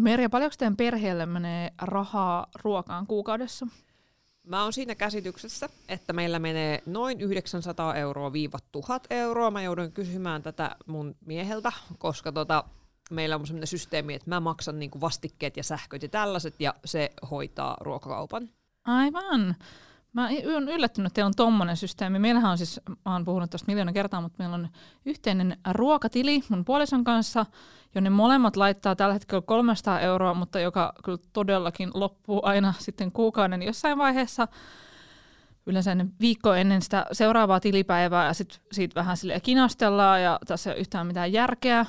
Merja, paljonko teidän perheelle menee rahaa ruokaan kuukaudessa? Mä oon siinä käsityksessä, että meillä menee noin 900 euroa viiva 1000 euroa. Mä joudun kysymään tätä mun mieheltä, koska tota, meillä on sellainen systeemi, että mä maksan niinku vastikkeet ja sähköt ja tällaiset, ja se hoitaa ruokakaupan. Aivan. Mä oon yllättynyt, että teillä on tommonen systeemi. Meillähän on siis, mä oon puhunut tästä miljoona kertaa, mutta meillä on yhteinen ruokatili mun puolison kanssa, jonne molemmat laittaa tällä hetkellä 300 euroa, mutta joka kyllä todellakin loppuu aina sitten kuukauden jossain vaiheessa. Yleensä ennen viikkoa ennen sitä seuraavaa tilipäivää ja sitten siitä vähän sille kinastellaan ja tässä ei ole yhtään mitään järkeä,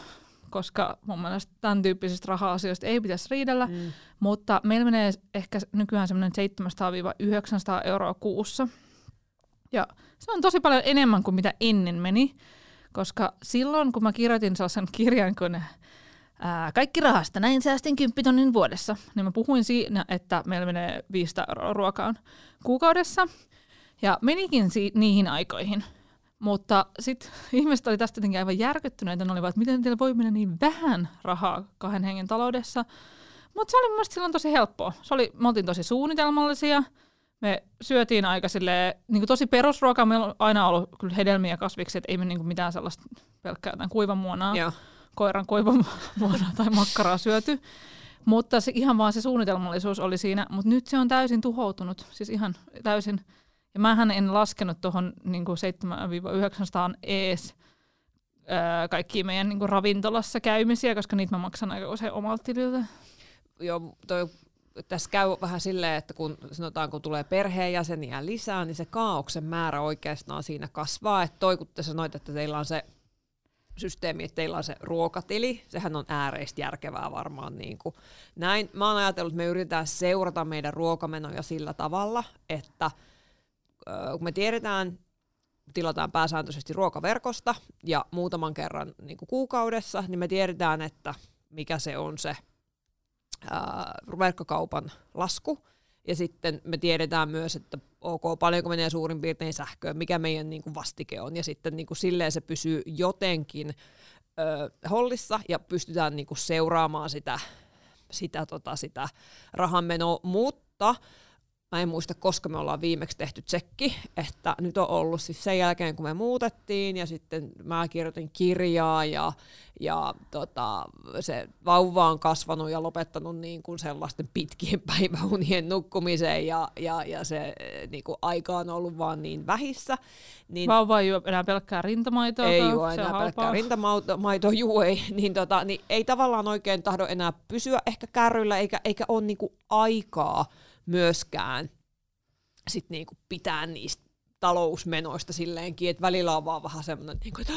koska mun mielestä tämän tyyppisistä raha-asioista ei pitäisi riidellä. Mm. Mutta meillä menee ehkä nykyään semmoinen 700-900 euroa kuussa. Ja se on tosi paljon enemmän kuin mitä ennen meni, koska silloin kun mä kirjoitin sellaisen kirjan kun ää, Kaikki rahasta, näin säästin 10 tonnin vuodessa, niin mä puhuin siinä, että meillä menee 500 euroa ruokaan kuukaudessa. Ja menikin si- niihin aikoihin. Mutta sitten ihmiset oli tästä jotenkin aivan järkyttyneitä. Ne olivat, että miten teillä voi mennä niin vähän rahaa kahden hengen taloudessa. Mutta se oli mun mielestä silloin tosi helppoa. Se oli, me oltiin tosi suunnitelmallisia. Me syötiin aika silleen, niin tosi perusruokaa. Meillä on aina ollut kyllä hedelmiä kasviksi, että ei me niin mitään sellaista pelkkää jotain kuivamuonaa, Joo. koiran kuivamuonaa tai makkaraa syöty. Mutta se, ihan vaan se suunnitelmallisuus oli siinä. Mutta nyt se on täysin tuhoutunut. Siis ihan täysin. Ja mähän en laskenut tuohon niin 700-900 ees kaikki meidän niin ravintolassa käymisiä, koska niitä mä maksan aika usein omalta tililtä joo, toi, tässä käy vähän silleen, että kun sanotaan, kun tulee perheenjäseniä lisää, niin se kaauksen määrä oikeastaan siinä kasvaa. Että toi, kun te sanoit, että teillä on se systeemi, että teillä on se ruokatili, sehän on ääreistä järkevää varmaan. Niin kuin näin. Mä oon ajatellut, että me yritetään seurata meidän ruokamenoja sillä tavalla, että kun me tiedetään, tilataan pääsääntöisesti ruokaverkosta ja muutaman kerran niin kuin kuukaudessa, niin me tiedetään, että mikä se on se ää, verkkokaupan lasku. Ja sitten me tiedetään myös, että ok, paljonko menee suurin piirtein sähköön, mikä meidän niin kuin vastike on. Ja sitten niin kuin silleen se pysyy jotenkin ö, hollissa ja pystytään niin kuin seuraamaan sitä, sitä, tota, sitä rahanmenoa. Mutta Mä en muista, koska me ollaan viimeksi tehty tsekki, että nyt on ollut siis sen jälkeen, kun me muutettiin ja sitten mä kirjoitin kirjaa ja, ja tota, se vauva on kasvanut ja lopettanut niin kuin sellaisten pitkien päiväunien nukkumiseen ja, ja, ja se niin kuin aika on ollut vaan niin vähissä. Niin vauva ei juo enää pelkkää rintamaitoa. Ei juo enää pelkkää rintamaitoa, juu ei, niin, tota, niin ei tavallaan oikein tahdo enää pysyä ehkä kärryillä eikä, eikä ole niin kuin aikaa myöskään sit niinku pitää niistä talousmenoista silleenkin, että välillä on vaan vähän semmoinen, niin kuin, että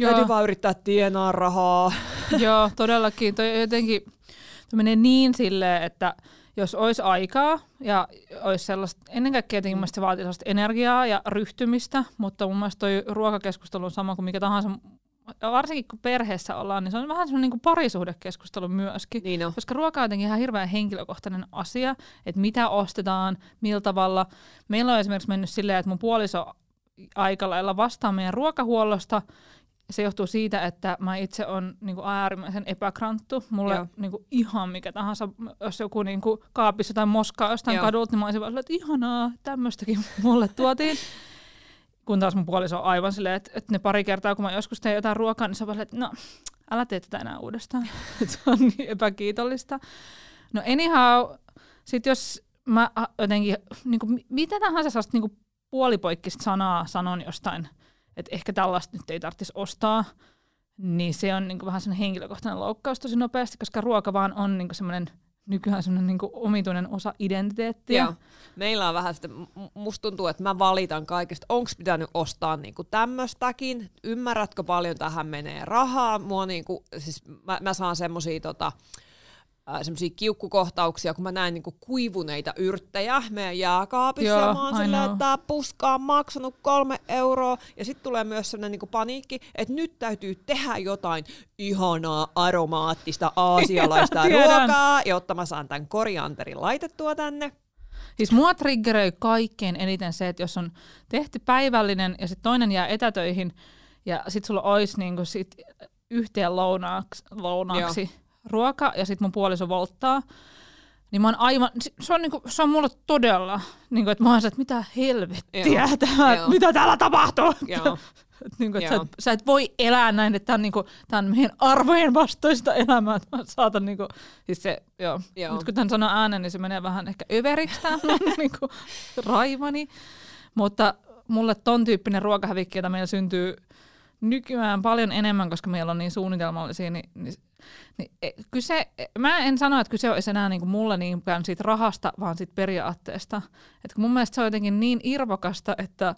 täytyy vaan yrittää tienaa rahaa. Joo, todellakin. Toi jotenkin toi menee niin silleen, että jos olisi aikaa ja olisi sellaista, ennen kaikkea jotenkin se vaatii sellaista energiaa ja ryhtymistä, mutta mun mielestä toi ruokakeskustelu on sama kuin mikä tahansa varsinkin kun perheessä ollaan, niin se on vähän semmoinen niin parisuhdekeskustelu myöskin. Niin on. Koska ruoka on jotenkin ihan hirveän henkilökohtainen asia, että mitä ostetaan, millä tavalla. Meillä on esimerkiksi mennyt silleen, että mun puoliso aika lailla vastaa meidän ruokahuollosta. Se johtuu siitä, että mä itse on niin kuin äärimmäisen epäkranttu. Mulle niin kuin ihan mikä tahansa, jos joku niin kuin kaapissa tai moskaa jostain Joo. kadulta, niin mä olisin vaan että ihanaa, tämmöistäkin mulle tuotiin. Kun taas mun puoliso on aivan silleen, että, että ne pari kertaa, kun mä joskus teen jotain ruokaa, niin se on vaan että no, älä tee tätä enää uudestaan. se on niin epäkiitollista. No anyhow, sit jos mä jotenkin, niin kuin, mitä tahansa sellaista niin kuin puolipoikkista sanaa sanon jostain, että ehkä tällaista nyt ei tarvitsisi ostaa, niin se on niin kuin vähän sellainen henkilökohtainen loukkaus tosi nopeasti, koska ruoka vaan on niin semmoinen – nykyään semmoinen niin omituinen osa identiteettiä. Joo. Meillä on vähän sitä, musta tuntuu, että mä valitan kaikesta, onko pitänyt ostaa niin tämmöistäkin, ymmärrätkö paljon tähän menee rahaa, Mua niin kuin, siis mä, mä saan semmosia tota, äh, semmoisia kiukkukohtauksia, kun mä näen niinku kuivuneita yrttejä meidän jääkaapissa, Joo, ja mä oon silleen, että tämä puska on maksanut kolme euroa, ja sitten tulee myös sellainen niinku paniikki, että nyt täytyy tehdä jotain ihanaa aromaattista aasialaista ruokaa, jotta mä saan tämän korianterin laitettua tänne. Siis mua triggeröi kaikkein eniten se, että jos on tehty päivällinen ja sitten toinen jää etätöihin ja sitten sulla olisi niinku sit yhteen lounaaksi, lounaaksi ruoka ja sitten mun puoliso volttaa, niin mä oon aivan, se on, niinku, se on mulle todella, niinku, että mä oon se, että mitä helvettiä, tämä, mitä täällä tapahtuu. Joo. niin kuin, että sä, et, sä et voi elää näin, että tämä on, niin kuin, tämä on meidän arvojen vastoista elämää. Mä saatan, niin kuin, siis se, joo. joo. Nyt kun tämän sanoo äänen, niin se menee vähän ehkä överiksi tämä niin kuin, raivani. Mutta mulle ton tyyppinen ruokahävikki, jota meillä syntyy nykyään paljon enemmän, koska meillä on niin suunnitelmallisia, niin, niin, niin e, kyse, mä en sano, että kyse olisi enää niin kuin mulle niinkään siitä rahasta, vaan siitä periaatteesta. Et mun mielestä se on jotenkin niin irvokasta, että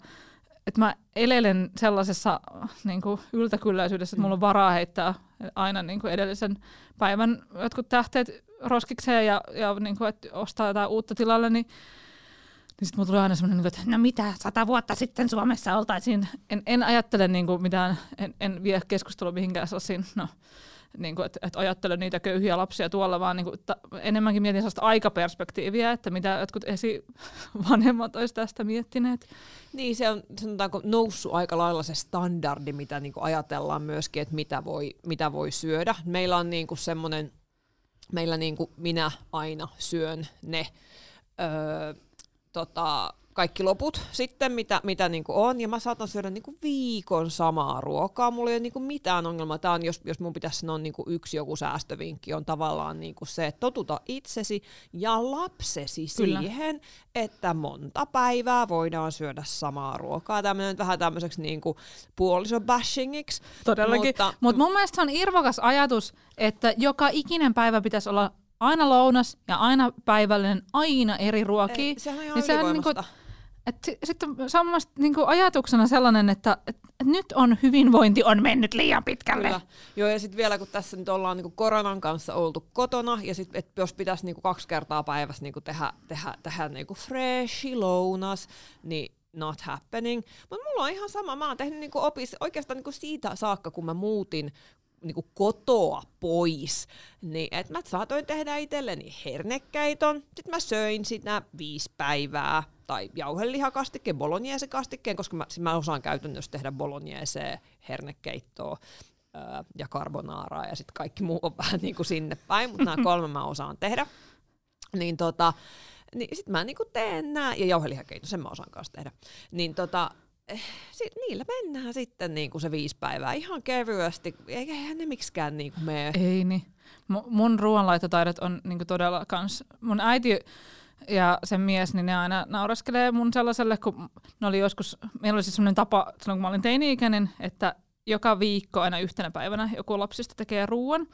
että mä elelen sellaisessa niin kuin yltäkylläisyydessä, että mulla on varaa heittää aina niin kuin edellisen päivän jotkut tähteet roskikseen ja, ja niin kuin, että ostaa jotain uutta tilalle, niin, niin sitten mulla tulee aina semmoinen, niin että no mitä, sata vuotta sitten Suomessa oltaisiin. En, en ajattele niin kuin mitään, en, en vie keskustelua mihinkään sellaisiin, no niin kuin, että, että ajattelen niitä köyhiä lapsia tuolla, vaan niin kuin, että enemmänkin mietin sellaista aikaperspektiiviä, että mitä jotkut esivanhemmat olisivat tästä miettineet. Niin, se on sanotaanko noussut aika lailla se standardi, mitä niin kuin ajatellaan myöskin, että mitä voi, mitä voi syödä. Meillä on niin kuin semmoinen, meillä niin kuin minä aina syön ne öö, tota, kaikki loput sitten, mitä, mitä niin on, ja mä saatan syödä niin viikon samaa ruokaa. Mulla ei ole niin mitään ongelmaa. Tämä on, jos, jos mun pitäisi sanoa niin yksi joku säästövinkki, on tavallaan niin se, että totuta itsesi ja lapsesi Kyllä. siihen, että monta päivää voidaan syödä samaa ruokaa. Tämä menee vähän tämmöiseksi niin puoliso-bashingiksi. Todellakin, mutta Mut mun mielestä se on irvokas ajatus, että joka ikinen päivä pitäisi olla aina lounas ja aina päivällinen, aina eri ruokia. Sehän on ihan niin sehän niin kuin, sitten se on niin kuin ajatuksena sellainen, että et, et nyt on hyvinvointi on mennyt liian pitkälle. Kyllä. Joo, ja sitten vielä kun tässä nyt ollaan niin kuin koronan kanssa oltu kotona, ja sitten jos pitäisi niin kuin kaksi kertaa päivässä niin kuin tehdä, tehdä, tehdä niin kuin freshi lounas, niin not happening. Mutta mulla on ihan sama. Mä oon tehnyt niinku opis, oikeastaan niinku siitä saakka, kun mä muutin niinku kotoa pois, niin että mä saatoin tehdä itselleni hernekeiton, sitten mä söin sitä viisi päivää, tai jauhelihakastikkeen, bolognese-kastikkeen, koska mä, mä osaan käytännössä tehdä bolognese, hernekeittoa ää, ja carbonaaraa, ja sitten kaikki muu on vähän niin kuin sinne päin, mutta nämä kolme mä osaan tehdä. Niin tota, niin sitten mä niinku teen nää, ja jauhelihakeito, sen mä osaan kanssa tehdä. Niin tota, niillä mennään sitten niin kuin se viisi päivää ihan kevyesti, eihän ne miksikään niin kuin mene. Ei niin. Mun ruoanlaitotaidot on niin kuin todella kans, mun äiti ja sen mies, niin ne aina nauraskelee mun sellaiselle, kun ne oli joskus, meillä oli siis sellainen tapa silloin kun mä olin teini-ikäinen, että joka viikko aina yhtenä päivänä joku lapsista tekee ruoan.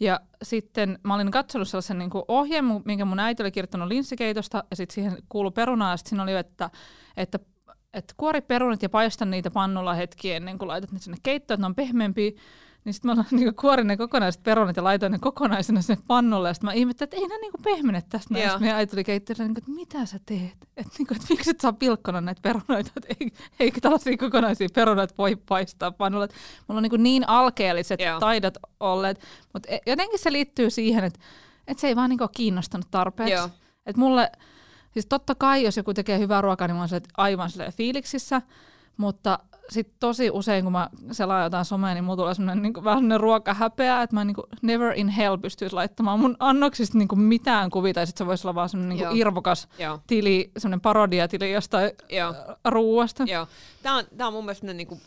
Ja sitten mä olin katsonut sellaisen niin ohjeen, minkä mun äiti oli kirjoittanut linssikeitosta, ja sitten siihen kuului perunaa, ja sitten siinä oli, että, että että kuori perunat ja paista niitä pannulla hetki ennen kuin laitat ne sinne keittoon, että ne on pehmeämpiä. Niin sitten mä niin kuorin ne kokonaiset perunat ja laitoin ne kokonaisena sinne pannulle. Ja sitten mä ihmettelin, että ei ne niin pehmene tästä. Ja sitten meidän äiti tuli keittiölle, niin että mitä sä teet? Että, niin että miksi et saa pilkkona näitä perunoita? Että ei, eikä tällaisia kokonaisia perunoita voi paistaa pannulle. Että mulla on niin, niin alkeelliset Joo. taidot olleet. Mutta e, jotenkin se liittyy siihen, että, että se ei vaan niin kiinnostanut tarpeeksi. Joo. Että mulle Siis totta kai, jos joku tekee hyvää ruokaa, niin mä oon aivan fiiliksissä, mutta sitten tosi usein, kun mä selaan jotain somea, niin mulla tulee semmoinen niin vähän semmoinen ruokahäpeä, että mä niin kuin never in hell pystyisi laittamaan mun annoksista niin kuin mitään kuvia, tai sitten se voisi olla vaan semmoinen niin irvokas Joo. tili, semmoinen parodiatili jostain Joo. ruuasta. Joo. Tämä on, tämä on mun mielestä niin kuin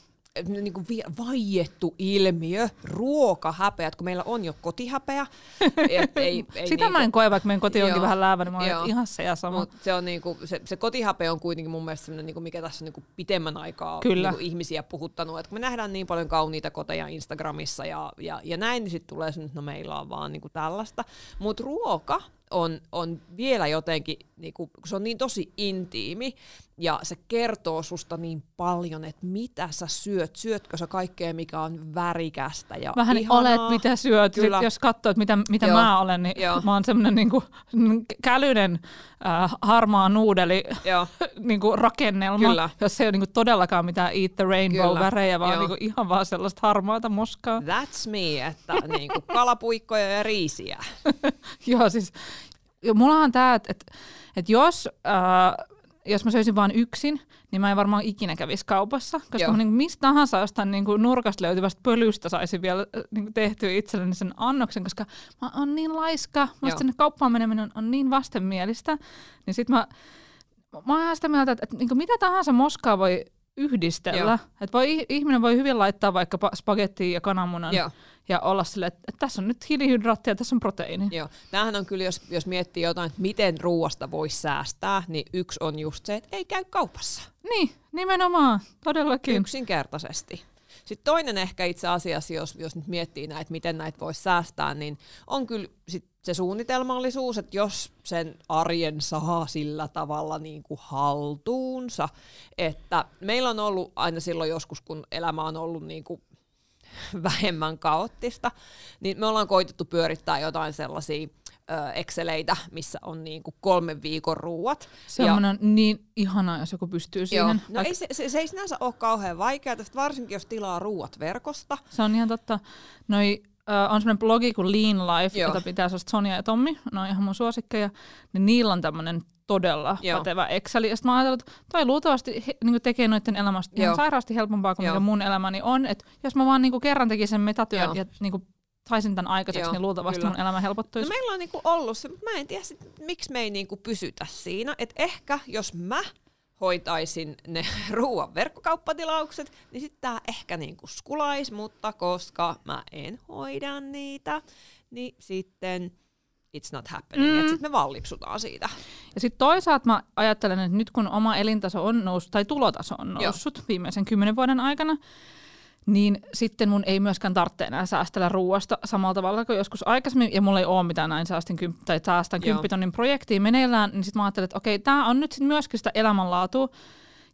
niin kuin vaiettu ilmiö, ruokahäpeä, kun meillä on jo kotihäpeä. Et ei, ei Sitä niinku, mä en koe, vaikka meidän koti onkin joo, vähän läävä, niin mä olen ihan se ja sama. Mut se, on niinku, se, se kotihäpeä on kuitenkin mun mielestä sellainen, niinku, mikä tässä on niinku pitemmän aikaa Kyllä. Niinku, ihmisiä puhuttanut. Et kun me nähdään niin paljon kauniita koteja Instagramissa ja, ja, ja näin, niin sitten tulee se, että no meillä on vaan niinku tällaista. Mutta ruoka on, on vielä jotenkin, niinku, kun se on niin tosi intiimi, ja se kertoo susta niin paljon, että mitä sä syöt. Syötkö sä kaikkea, mikä on värikästä ja Vähän ihanaa. olet, mitä syöt. Kyllä. Sit, jos katsoo, mitä, mitä mä olen, niin Joo. mä oon semmoinen niinku, kälyinen äh, harmaa nuudeli niinku, rakennelma, Kyllä. jos se ei ole niinku, todellakaan mitään Eat the Rainbow-värejä, vaan niinku, ihan vaan sellaista harmaata moskaa. That's me, että niinku, kalapuikkoja ja riisiä. Joo, siis mulla on tämä, että et, et jos... Äh, jos mä söisin vain yksin, niin mä en varmaan ikinä kävisi kaupassa, koska Joo. mä niin mistä tahansa jostain niin kuin nurkasta löytyvästä pölystä saisin vielä äh, niin kuin tehtyä itselleni sen annoksen, koska mä oon niin laiska, musta sinne kauppaan meneminen on, on niin vastenmielistä, niin sit mä, mä oon ihan sitä mieltä, että, että niin kuin mitä tahansa moskaa voi yhdistellä. Että voi, ihminen voi hyvin laittaa vaikka pa- spagettiin ja kananmunan Joo. ja olla silleen, että, että tässä on nyt hiilihydraattia tässä on proteiini. Joo. Tämähän on kyllä, jos, jos miettii jotain, että miten ruoasta voisi säästää, niin yksi on just se, että ei käy kaupassa. Niin, nimenomaan, todellakin. Yksinkertaisesti. Sitten toinen ehkä itse asiassa, jos, jos nyt miettii näitä, miten näitä voisi säästää, niin on kyllä sit se suunnitelmallisuus, että jos sen arjen saa sillä tavalla niin kuin haltuunsa, että meillä on ollut aina silloin joskus, kun elämä on ollut niin kuin vähemmän kaoottista, niin me ollaan koitettu pyörittää jotain sellaisia Exceleitä, missä on niin kuin kolmen viikon ruuat. Semmoinen niin ihanaa, jos joku pystyy Joo. siihen. No ei, se, se, se ei sinänsä ole kauhean vaikeaa, varsinkin jos tilaa ruuat verkosta. Se on ihan totta. Noi, äh, on semmoinen blogi kuin Lean Life, Joo. jota pitää sellaista Sonja ja Tommi, ne on ihan mun suosikkeja, niin niillä on tämmöinen todella Joo. pätevä Excel. Ja sitten mä ajattelin, että toi luultavasti he, niin tekee noiden elämästä ihan Joo. sairaasti helpompaa kuin Joo. mikä mun elämäni on. Että jos mä vaan niin kerran tekisin sen metatyön Joo. ja niin saisin tämän aikaiseksi, Joo, niin luultavasti kyllä. mun elämä No helpottuisi. meillä on niinku ollut se, mutta mä en tiedä, sit, miksi me ei niinku pysytä siinä. Että ehkä jos mä hoitaisin ne ruoan verkkokauppatilaukset, niin sitten tämä ehkä niinku skulais, mutta koska mä en hoida niitä, niin sitten it's not happening. Mm. Sitten me vaan lipsutaan siitä. Ja sitten toisaalta mä ajattelen, että nyt kun oma elintaso on noussut, tai tulotaso on Joo. noussut viimeisen kymmenen vuoden aikana, niin sitten mun ei myöskään tarvitse enää säästellä ruoasta samalla tavalla kuin joskus aikaisemmin, ja mulla ei ole mitään näin säästän, kymp- tai säästän kymppitonnin projektia meneillään, niin sitten mä ajattelin, että okei, tämä on nyt sitten myöskin sitä elämänlaatua,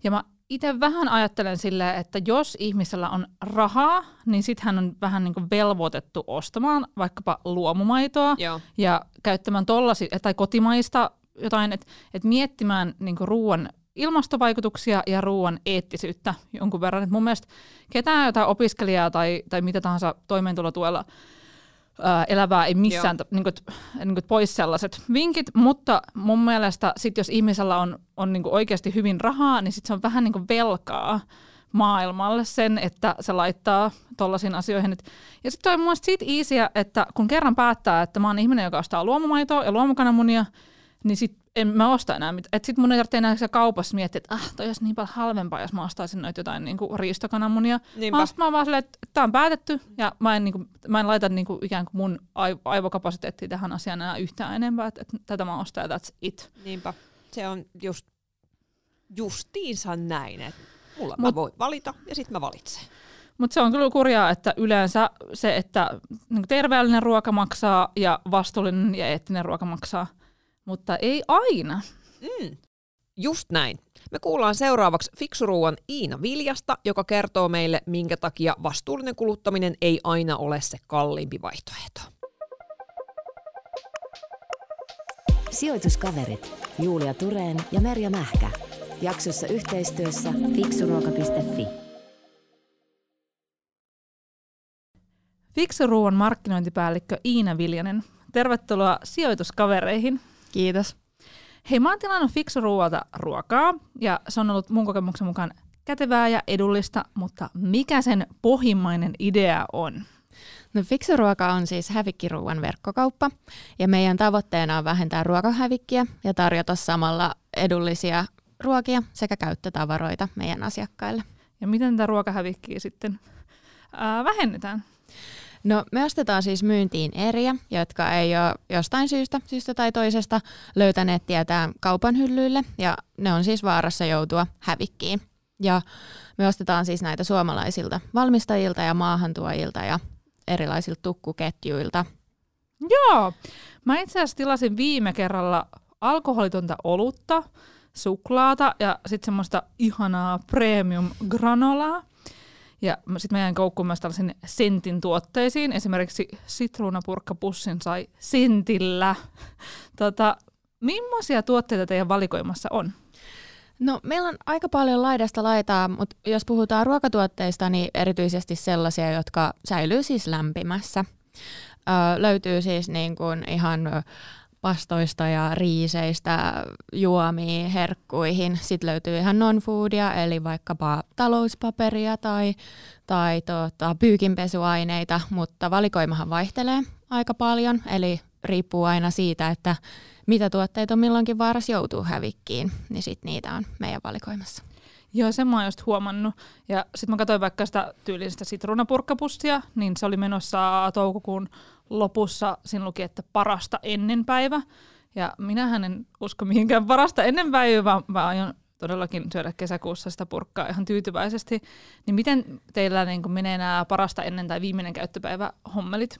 ja mä itse vähän ajattelen silleen, että jos ihmisellä on rahaa, niin sitten hän on vähän niin kuin velvoitettu ostamaan vaikkapa luomumaitoa, Joo. ja käyttämään tollasi, tai kotimaista jotain, että et miettimään niinku ruoan ilmastovaikutuksia ja ruoan eettisyyttä jonkun verran. Et mun mielestä ketään jotain opiskelijaa tai, tai mitä tahansa toimeentulotuella ää, elävää ei missään t- niinku, t- niinku, pois sellaiset vinkit, mutta mun mielestä sit jos ihmisellä on, on niinku oikeasti hyvin rahaa, niin sit se on vähän niinku velkaa maailmalle sen, että se laittaa tollaisiin asioihin. Et, ja sitten on mun mielestä siitä easyä, että kun kerran päättää, että mä oon ihminen, joka ostaa luomumaitoa ja luomukananmunia, niin sit en mä osta enää mitään. Että sit mun ei tarvitse enää kaupassa miettiä, että ah, toi olisi niin paljon halvempaa, jos mä ostaisin noita jotain niinku riistokananmunia. Niinpä. Mä, ost- mä oon vaan silleen, että tää on päätetty ja mä en, niinku, mä en laita niinku ikään kuin mun ai- aivokapasiteettia tähän asiaan enää yhtään enempää, että, että tätä mä ostan ja that's it. Niinpä. Se on just justiinsa näin, että mulla Mut- mä voin valita ja sitten mä valitsen. Mutta se on kyllä kurjaa, että yleensä se, että niinku terveellinen ruoka maksaa ja vastuullinen ja eettinen ruoka maksaa, mutta ei aina. Mm. Just näin. Me kuullaan seuraavaksi Fiksuruuan Iina Viljasta, joka kertoo meille, minkä takia vastuullinen kuluttaminen ei aina ole se kalliimpi vaihtoehto. Sijoituskaverit Julia Tureen ja Merja Mähkä. Jaksossa yhteistyössä fiksuruoka.fi. Fiksuruuan markkinointipäällikkö Iina Viljanen, tervetuloa sijoituskavereihin. Kiitos. Hei, mä oon tilannut Fiksuruualta ruokaa ja se on ollut mun kokemuksen mukaan kätevää ja edullista, mutta mikä sen pohjimmainen idea on? No Fiksuruoka on siis hävikkiruuan verkkokauppa ja meidän tavoitteena on vähentää ruokahävikkiä ja tarjota samalla edullisia ruokia sekä käyttötavaroita meidän asiakkaille. Ja miten tätä ruokahävikkiä sitten ää, vähennetään? No me ostetaan siis myyntiin eriä, jotka ei ole jostain syystä, syystä tai toisesta löytäneet tietään kaupan hyllyille ja ne on siis vaarassa joutua hävikkiin. Ja me ostetaan siis näitä suomalaisilta valmistajilta ja maahantuojilta ja erilaisilta tukkuketjuilta. Joo, mä itse asiassa tilasin viime kerralla alkoholitonta olutta, suklaata ja sitten semmoista ihanaa premium granolaa. Ja sitten meidän koukkuun myös tällaisiin sentin tuotteisiin. Esimerkiksi sitruunapurkkapussin sai sentillä. Tota, millaisia tuotteita teidän valikoimassa on? No meillä on aika paljon laidasta laitaa, mutta jos puhutaan ruokatuotteista, niin erityisesti sellaisia, jotka säilyy siis lämpimässä. Ö, löytyy siis niin kuin ihan pastoista ja riiseistä juomiin, herkkuihin. Sitten löytyy ihan non-foodia, eli vaikkapa talouspaperia tai, tai tota, pyykinpesuaineita, mutta valikoimahan vaihtelee aika paljon, eli riippuu aina siitä, että mitä tuotteita on milloinkin vaarassa joutuu hävikkiin, niin sitten niitä on meidän valikoimassa. Joo, sen mä oon just huomannut. Ja sitten mä katsoin vaikka sitä tyylistä sitruunapurkkapussia, niin se oli menossa toukokuun lopussa. Siinä luki, että parasta ennen päivä. Ja minähän en usko mihinkään parasta ennen päivää, vaan mä aion todellakin syödä kesäkuussa sitä purkkaa ihan tyytyväisesti. Niin miten teillä niin menee nämä parasta ennen tai viimeinen käyttöpäivä hommelit?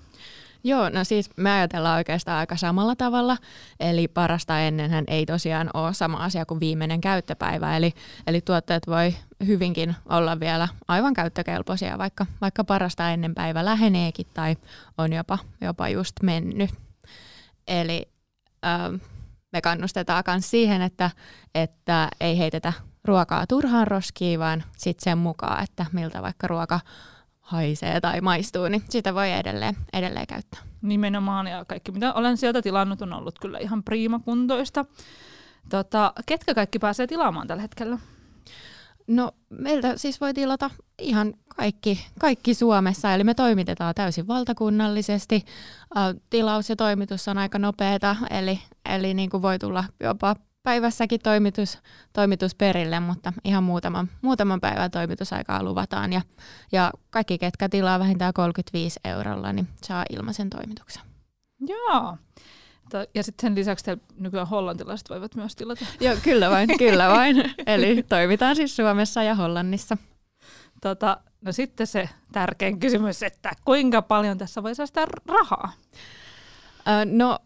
Joo, no siis me ajatellaan oikeastaan aika samalla tavalla, eli parasta ennenhän ei tosiaan ole sama asia kuin viimeinen käyttöpäivä, eli, eli tuotteet voi hyvinkin olla vielä aivan käyttökelpoisia, vaikka, vaikka parasta ennen päivä läheneekin tai on jopa, jopa just mennyt. Eli ähm, me kannustetaan myös siihen, että, että ei heitetä ruokaa turhaan roskiin, vaan sitten sen mukaan, että miltä vaikka ruoka haisee tai maistuu, niin sitä voi edelleen, edelleen käyttää. Nimenomaan, ja kaikki mitä olen sieltä tilannut on ollut kyllä ihan priimakuntoista. Tota, ketkä kaikki pääsee tilaamaan tällä hetkellä? No meiltä siis voi tilata ihan kaikki, kaikki Suomessa, eli me toimitetaan täysin valtakunnallisesti. Tilaus ja toimitus on aika nopeata, eli, eli niin kuin voi tulla jopa päivässäkin toimitus, toimitus perille, mutta ihan muutaman, muutaman päivän toimitusaikaa luvataan. Ja, ja kaikki, ketkä tilaa vähintään 35 eurolla, niin saa ilmaisen toimituksen. Joo. Ja sitten sen lisäksi teillä nykyään hollantilaiset voivat myös tilata. Joo, kyllä vain, kyllä vain. Eli toimitaan siis Suomessa ja Hollannissa. Tota, no sitten se tärkein kysymys, että kuinka paljon tässä voi säästää rahaa? No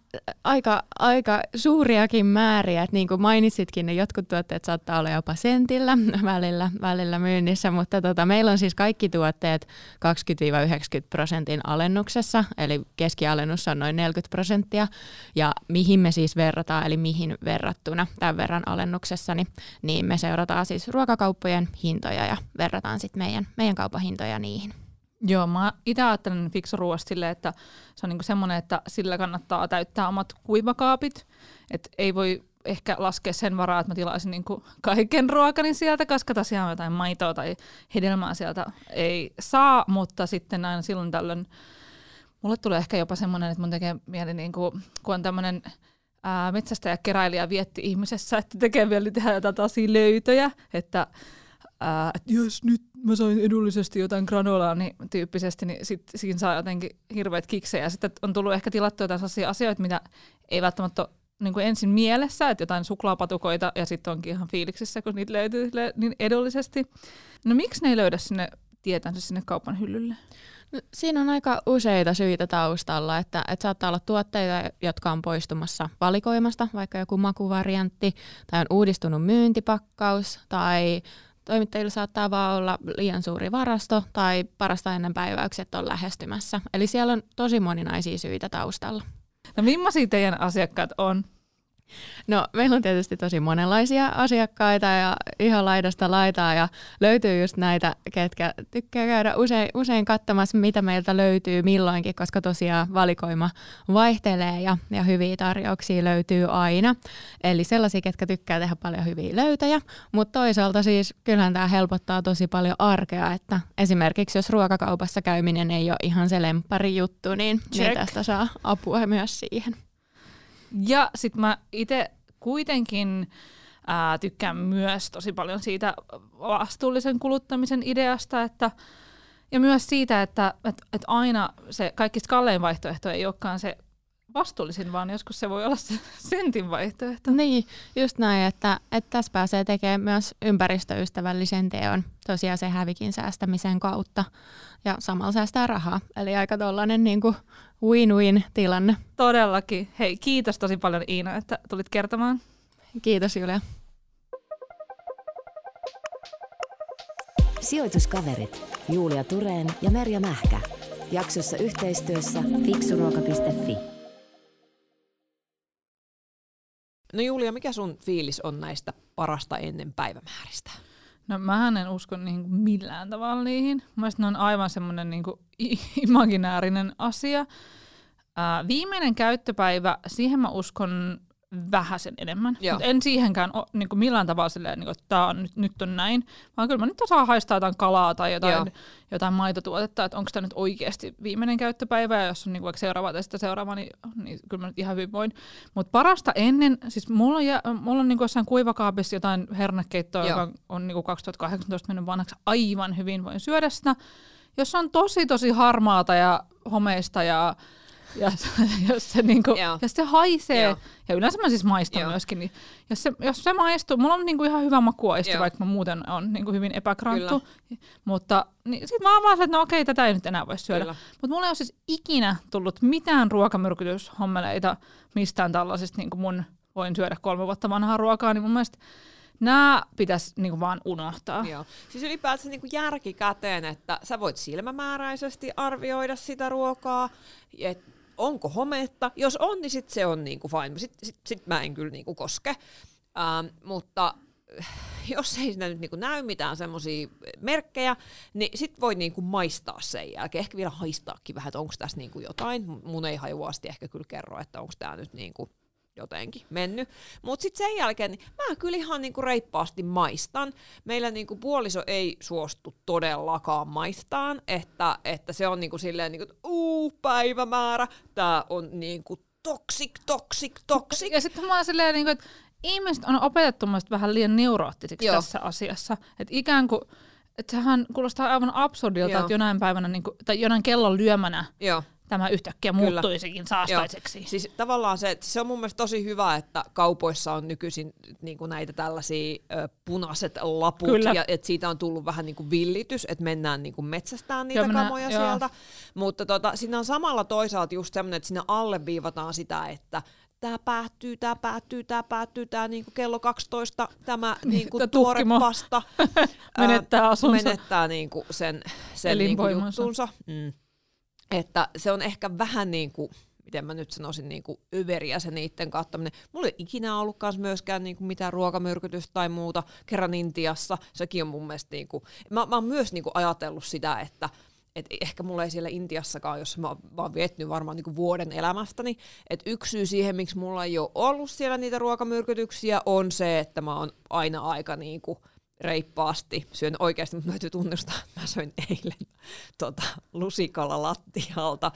aika, aika suuriakin määriä, että niin kuin mainitsitkin, ne jotkut tuotteet saattaa olla jopa sentillä välillä, välillä myynnissä, mutta tota, meillä on siis kaikki tuotteet 20-90 prosentin alennuksessa, eli keskialennus on noin 40 prosenttia, ja mihin me siis verrataan, eli mihin verrattuna tämän verran alennuksessa, niin, niin me seurataan siis ruokakauppojen hintoja ja verrataan sitten meidän, meidän kaupan hintoja niihin. Joo, mä itse ajattelen fiksuruoasta silleen, että se on niinku semmoinen, että sillä kannattaa täyttää omat kuivakaapit. Että ei voi ehkä laskea sen varaa, että mä tilaisin niinku kaiken ruokani sieltä, koska tosiaan jotain maitoa tai hedelmää sieltä ei saa, mutta sitten aina silloin tällöin mulle tulee ehkä jopa semmoinen, että mun tekee mieli, niinku, kun on tämmöinen metsästäjä keräilijä vietti ihmisessä, että tekee vielä tehdä jotain tosi löytöjä, että että jos nyt mä sain edullisesti jotain granolaa niin tyyppisesti, niin sit siinä saa jotenkin hirveät kiksejä. Sitten on tullut ehkä tilattua jotain sellaisia asioita, mitä ei välttämättä niin kuin ensin mielessä, että jotain suklaapatukoita ja sitten onkin ihan fiiliksissä, kun niitä löytyy niin edullisesti. No miksi ne ei löydä sinne tietänsä sinne kaupan hyllylle? No, siinä on aika useita syitä taustalla, että, että saattaa olla tuotteita, jotka on poistumassa valikoimasta, vaikka joku makuvariantti, tai on uudistunut myyntipakkaus, tai Toimittajilla saattaa vaan olla liian suuri varasto tai parasta ennen päiväykset on lähestymässä. Eli siellä on tosi moninaisia syitä taustalla. No millaisia teidän asiakkaat on? No meillä on tietysti tosi monenlaisia asiakkaita ja ihan laidasta laitaa ja löytyy just näitä, ketkä tykkää käydä usein, usein katsomassa, mitä meiltä löytyy milloinkin, koska tosiaan valikoima vaihtelee ja, ja hyviä tarjouksia löytyy aina. Eli sellaisia, ketkä tykkää tehdä paljon hyviä löytöjä, mutta toisaalta siis kyllähän tämä helpottaa tosi paljon arkea, että esimerkiksi jos ruokakaupassa käyminen ei ole ihan se lempari juttu, niin, niin tästä saa apua myös siihen. Ja sitten mä itse kuitenkin ää, tykkään myös tosi paljon siitä vastuullisen kuluttamisen ideasta, että ja myös siitä, että, että, että aina se kaikista kallein vaihtoehto ei olekaan se vastuullisin, vaan joskus se voi olla se sentin vaihtoehto. Niin, just näin, että, että tässä pääsee tekemään myös ympäristöystävällisen teon tosiaan se hävikin säästämisen kautta ja samalla säästää rahaa. Eli aika tollainen niin kuin win-win tilanne. Todellakin. Hei, kiitos tosi paljon Iina, että tulit kertomaan. Kiitos Julia. Sijoituskaverit Julia Tureen ja Merja Mähkä. Jaksossa yhteistyössä fiksuruoka.fi. No Julia, mikä sun fiilis on näistä parasta ennen päivämääristä? No mä en usko niin kuin millään tavalla niihin. Mielestäni ne on aivan semmoinen niin kuin imaginäärinen asia. Ää, viimeinen käyttöpäivä, siihen mä uskon vähäsen enemmän. Joo. Mutta en siihenkään ole niin millään tavalla silleen, niin kuin, että tää on, nyt, nyt on näin, vaan kyllä mä nyt saa haistaa jotain kalaa tai jotain, Joo. jotain maitotuotetta, että onko tämä nyt oikeasti viimeinen käyttöpäivä, ja jos on niin vaikka seuraava tai sitten seuraava, niin, niin kyllä mä nyt ihan hyvin voin. Mutta parasta ennen, siis mulla on, jä, mulla on niin jossain kuivakaapissa jotain hernekeittoa, Joo. joka on niin 2018 mennyt vanhaksi aivan hyvin, voin syödä sitä. Jos on tosi tosi harmaata ja homeista ja ja jos se, niinku, Joo. jos se haisee, Joo. ja yleensä mä siis maistan Joo. myöskin, niin jos se, jos se maistuu, mulla on niinku ihan hyvä makuaisti, vaikka mä muuten on niinku hyvin epäkranttu, mutta niin sit mä oon vaan että no okei, tätä ei nyt enää voi syödä. Mutta mulla ei ole siis ikinä tullut mitään ruokamyrkytyshommeleita mistään tällaisista, niin kuin mun voin syödä kolme vuotta vanhaa ruokaa, niin mun mielestä nämä pitäisi niin vaan unohtaa. Joo. Siis ylipäätään niin kuin järkikäteen, että sä voit silmämääräisesti arvioida sitä ruokaa, että onko hometta. Jos on, niin sit se on niin kuin fine. Sitten sit, sit mä en kyllä niin kuin koske. Ähm, mutta jos ei siinä nyt niin kuin näy mitään semmoisia merkkejä, niin sit voi niin kuin maistaa sen jälkeen. Ehkä vielä haistaakin vähän, että onko tässä niin kuin jotain. Mun ei hajuasti ehkä kyllä kerro, että onko tämä nyt niin kuin jotenkin mennyt. Mutta sitten sen jälkeen niin mä kyllä ihan niinku reippaasti maistan. Meillä niinku puoliso ei suostu todellakaan maistaan, että, että se on niinku silleen, niinku, että uu, päivämäärä, tämä on niinku toksik, toksik, toksik. Ja sitten mä oon silleen, niin kuin, että ihmiset on opetettu vähän liian neuroottisiksi Joo. tässä asiassa. Että ikään kuin, että sehän kuulostaa aivan absurdilta, Joo. että jonain päivänä, niin kuin, tai jonain kellon lyömänä Joo. Tämä yhtäkkiä Kyllä. muuttuisikin saastaiseksi. Siis tavallaan se, se on mun mielestä tosi hyvä, että kaupoissa on nykyisin niin kuin näitä tällaisia ö, punaiset laput, Kyllä. ja että siitä on tullut vähän niin kuin villitys, että mennään niin kuin metsästään niitä Joo, joo, minä- kamoja joo. sieltä. Mutta tota, siinä on samalla toisaalta just semmoinen, että siinä alleviivataan sitä, että tämä päättyy, tämä päättyy, tämä päättyy, tämä niinku kello 12, tämä niinku tuore pasta menettää asunsa. menettää niinku sen, sen niinku juttunsa. Mm. Että se on ehkä vähän niin kuin, miten mä nyt sanoisin, niin kuin överiä se niiden kattaminen. Mulla ei ikinä ollut kans myöskään niin kuin mitään ruokamyrkytystä tai muuta. Kerran Intiassa, sekin on mun mielestä, niin kuin, mä, mä oon myös niin kuin ajatellut sitä, että et ehkä mulla ei siellä Intiassakaan, jos mä oon vaan vietnyt varmaan niin kuin vuoden elämästäni, että yksi syy siihen, miksi mulla ei ole ollut siellä niitä ruokamyrkytyksiä, on se, että mä oon aina aika niin kuin reippaasti syön oikeasti, mutta täytyy tunnustaa, että mä söin eilen tota, lusikalla lattialta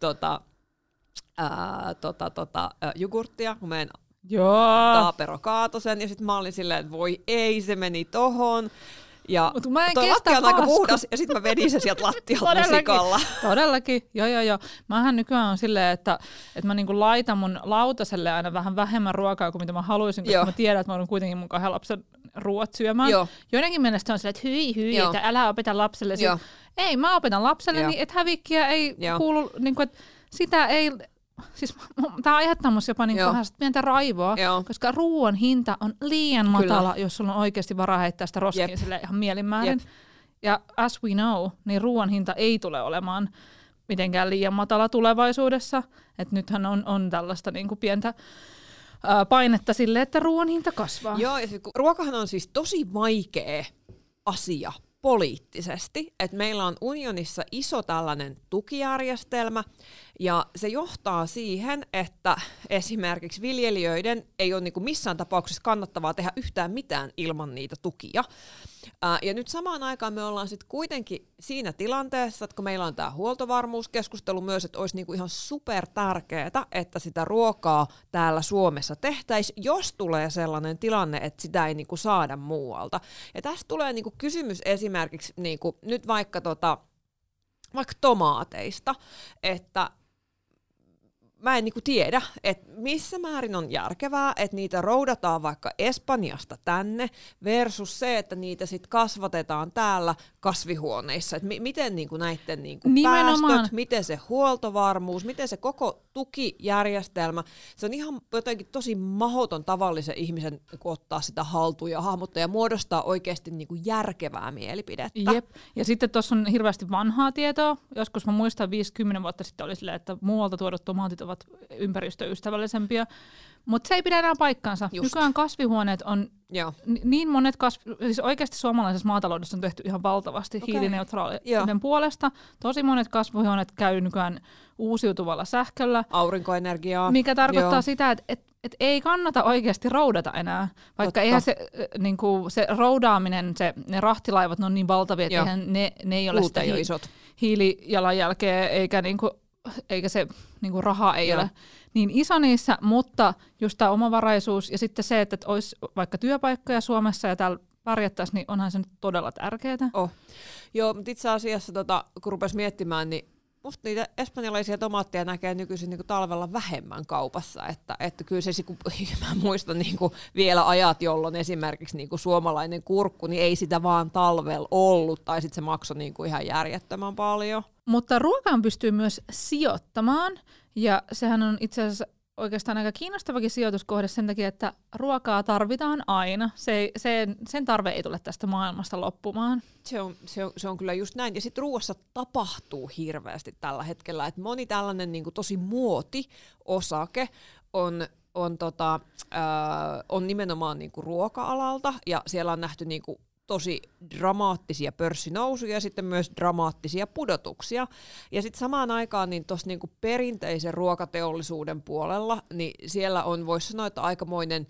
tota, ää, tota, tota, ää, jogurttia, kun meidän Joo. taapero kaato sen, ja sitten mä olin silleen, että voi ei, se meni tohon. Ja Mut mä en toi kestä lattia on aika puhdas, ja sitten mä vedin sen sieltä lattialta lusikalla. Todellakin, joo joo joo. Mähän nykyään on silleen, että, että mä niinku laitan mun lautaselle aina vähän vähemmän ruokaa kuin mitä mä haluaisin, koska Joo. mä tiedän, että mä oon kuitenkin mun kahden lapsen ruoat syömään. Joo. Joidenkin mielestä on silleen, että hyi hyi, Joo. että älä opeta lapselle. Joo. Ei, mä opetan lapselle, Joo. niin että hävikkiä ei Joo. kuulu, niin kuin, että sitä ei, siis tämä aiheuttaa musta jopa niin vähän pientä raivoa, Joo. koska ruoan hinta on liian matala, jos sulla on oikeasti varaa heittää sitä roskiin Jep. sille ihan mielinmäärin. Jep. Ja as we know, niin ruoan hinta ei tule olemaan mitenkään liian matala tulevaisuudessa. Et nythän on, on tällaista niin kuin pientä ää, painetta sille, että ruoan hinta kasvaa. Joo, ja sit, kun ruokahan on siis tosi vaikea asia poliittisesti, että meillä on unionissa iso tällainen tukijärjestelmä, ja se johtaa siihen, että esimerkiksi viljelijöiden ei ole niin kuin missään tapauksessa kannattavaa tehdä yhtään mitään ilman niitä tukia. Ja nyt samaan aikaan me ollaan sitten kuitenkin siinä tilanteessa, että kun meillä on tämä huoltovarmuuskeskustelu myös, että olisi niinku ihan super tärkeää, että sitä ruokaa täällä Suomessa tehtäisiin, jos tulee sellainen tilanne, että sitä ei niinku saada muualta. Ja tästä tulee niinku kysymys esimerkiksi niinku, nyt vaikka, tota, vaikka tomaateista, että mä en niinku tiedä, että missä määrin on järkevää, että niitä roudataan vaikka Espanjasta tänne versus se, että niitä sitten kasvatetaan täällä kasvihuoneissa. Et mi- miten niinku näiden niinku Nimenomaan. päästöt, miten se huoltovarmuus, miten se koko tukijärjestelmä, se on ihan jotenkin tosi mahoton tavallisen ihmisen ottaa sitä haltuun ja hahmottaa ja muodostaa oikeasti niinku järkevää mielipidettä. Jep. Ja sitten tuossa on hirveästi vanhaa tietoa. Joskus mä muistan 50 vuotta sitten oli silleen, että muualta tuodut tomaatit ovat ympäristöystävällisempiä. Mutta se ei pidä enää paikkaansa. Just. Nykyään kasvihuoneet on Joo. Ni- niin monet kasv... siis oikeasti suomalaisessa maataloudessa on tehty ihan valtavasti okay. hiilineutraalinen puolesta. Tosi monet kasvuhuoneet käy nykyään uusiutuvalla sähköllä, Aurinkoenergiaa. mikä tarkoittaa Joo. sitä, että et, et ei kannata oikeasti roudata enää. Vaikka Totta. eihän se, äh, niinku, se roudaaminen, se, ne rahtilaivat, ne on niin valtavia, että ne, ne ei ole Kulut sitä hi- isot. hiilijalanjälkeä, eikä, niinku, eikä se niinku, raha ei Joo. ole niin iso niissä, mutta just tämä omavaraisuus ja sitten se, että olisi vaikka työpaikkoja Suomessa ja täällä pärjättäisiin, niin onhan se nyt todella tärkeää. Oh. Joo, mutta itse asiassa tota, kun rupesi miettimään, niin musta niitä espanjalaisia tomaatteja näkee nykyisin niin talvella vähemmän kaupassa. Että, että kyllä se, kun mä muistan niin vielä ajat, jolloin esimerkiksi niin suomalainen kurkku, niin ei sitä vaan talvella ollut, tai sitten se maksoi niin ihan järjettömän paljon. Mutta ruokaan pystyy myös sijoittamaan, ja sehän on itse asiassa oikeastaan aika kiinnostavakin sijoituskohde sen takia, että ruokaa tarvitaan aina. Se, ei- sen, tarve ei tule tästä maailmasta loppumaan. Se on, se, on, se on kyllä just näin. Ja sitten ruoassa tapahtuu hirveästi tällä hetkellä. Et moni tällainen niin tosi muoti-osake on, on, tota, ää, on nimenomaan niin kuin ruoka-alalta. Ja siellä on nähty niin kuin tosi dramaattisia pörssinousuja ja sitten myös dramaattisia pudotuksia. Ja sitten samaan aikaan niin tuossa niinku perinteisen ruokateollisuuden puolella, niin siellä on, voisi sanoa, että aikamoinen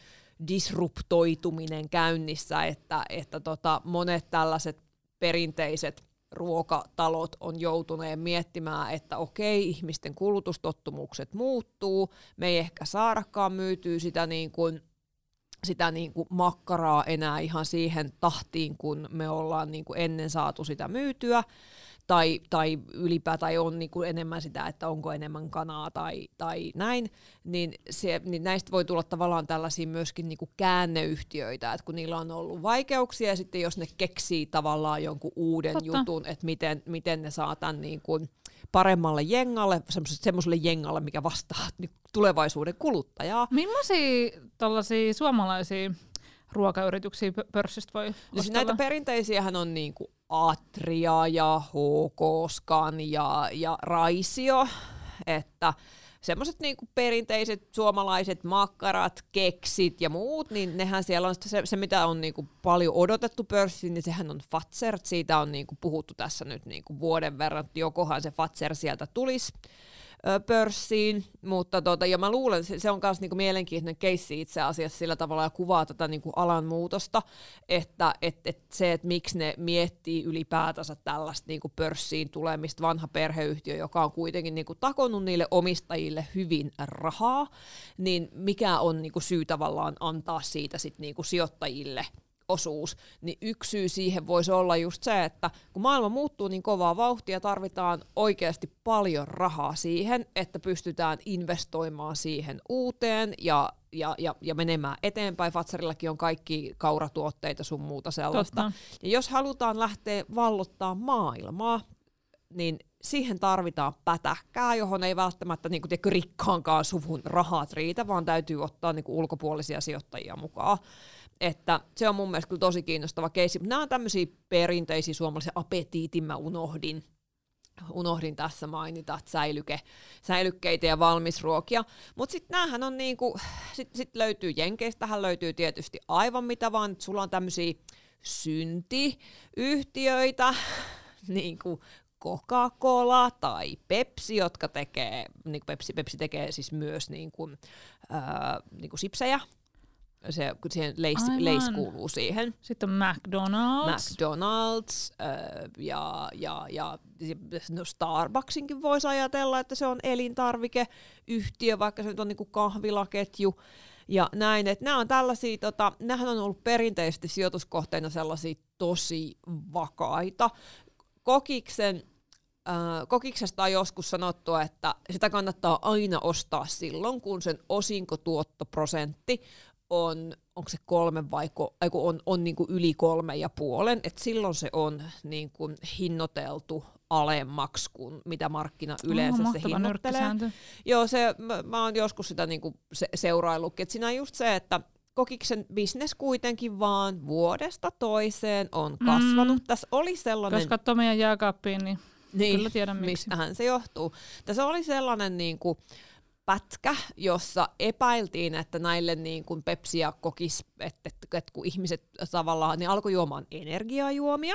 disruptoituminen käynnissä, että, että tota, monet tällaiset perinteiset ruokatalot on joutuneet miettimään, että okei, ihmisten kulutustottumukset muuttuu, me ei ehkä saadakaan myytyä sitä niin kuin sitä niin kuin makkaraa enää ihan siihen tahtiin, kun me ollaan niin kuin ennen saatu sitä myytyä, tai, tai ylipäätään on niin kuin enemmän sitä, että onko enemmän kanaa tai, tai näin, niin, se, niin näistä voi tulla tavallaan tällaisia myöskin niin kuin käänneyhtiöitä, että kun niillä on ollut vaikeuksia, ja sitten jos ne keksii tavallaan jonkun uuden Totta. jutun, että miten, miten ne saa tämän niin kuin paremmalle jengalle, semmoiselle jengalle, mikä vastaa niin tulevaisuuden kuluttajaa, Millaisia tällaisia suomalaisia ruokayrityksiä pö- pörssistä voi No siis näitä perinteisiähän on niinku Atria ja HK Scan ja, ja Raisio, että semmoiset niinku perinteiset suomalaiset makkarat, keksit ja muut, niin nehän siellä on se, se mitä on niinku paljon odotettu pörssiin, niin sehän on Fatser. Siitä on niinku puhuttu tässä nyt niinku vuoden verran, että jokohan se Fatser sieltä tulisi pörssiin, mutta tota, ja mä luulen, se on myös niinku mielenkiintoinen keissi itse asiassa sillä tavalla ja kuvaa tätä niinku alan muutosta, että et, et se, että miksi ne miettii ylipäätänsä tällaista niinku pörssiin tulemista, vanha perheyhtiö, joka on kuitenkin niinku takonut niille omistajille hyvin rahaa, niin mikä on niinku syy tavallaan antaa siitä sit niinku sijoittajille osuus, niin yksi syy siihen voisi olla just se, että kun maailma muuttuu niin kovaa vauhtia, tarvitaan oikeasti paljon rahaa siihen, että pystytään investoimaan siihen uuteen ja, ja, ja, ja menemään eteenpäin. Fatsarillakin on kaikki kauratuotteita sun muuta sellaista. Totta. Ja jos halutaan lähteä vallottaa maailmaa, niin siihen tarvitaan pätäkkää, johon ei välttämättä niin kuin, tiedätkö, rikkaankaan suvun rahat riitä, vaan täytyy ottaa niin kuin, ulkopuolisia sijoittajia mukaan. Että se on mun mielestä kyllä tosi kiinnostava keissi. Nämä on tämmöisiä perinteisiä suomalaisia apetiitin, mä unohdin unohdin tässä mainita, säilyke, säilykkeitä ja valmisruokia. Mutta sitten näähän on niinku, sit, sit löytyy Jenkeistähän löytyy tietysti aivan mitä vaan, sulla on tämmöisiä syntiyhtiöitä, niin kuin Coca-Cola tai Pepsi, jotka tekee, niin Pepsi, Pepsi tekee siis myös niin kuin, ää, niin kuin sipsejä. Se, kun siihen leis, Aivan. leis kuuluu siihen. Sitten on McDonald's. McDonald's äh, ja, ja, ja no Starbucksinkin voisi ajatella, että se on elintarvikeyhtiö, vaikka se nyt on niinku kahvilaketju ja näin. Et nämä on tällaisia, tota, nämähän on ollut perinteisesti sijoituskohteina sellaisia tosi vakaita. Kokiksen Äh, kokiksesta on joskus sanottu, että sitä kannattaa aina ostaa silloin, kun sen osinkotuottoprosentti on, onko se kolme vai ko, ai kun on, on niin kuin yli kolme ja puolen, että silloin se on niin kuin hinnoiteltu alemmaksi kuin mitä markkina yleensä se mahtava hinnoittelee. Joo, se, mä, mä oon joskus sitä niinku se, seuraillutkin, että siinä on just se, että kokiksen bisnes kuitenkin vaan vuodesta toiseen on kasvanut. Mm. Tässä oli sellainen... Jos katsoo meidän jääkaappiin, niin Niin, Kyllä tiedän, miksi. mistähän se johtuu. Tässä oli sellainen niin kuin, pätkä, jossa epäiltiin, että näille niin kuin Pepsi ja kokis, että, että, kun ihmiset tavallaan, ne alkoi juomaan energiajuomia,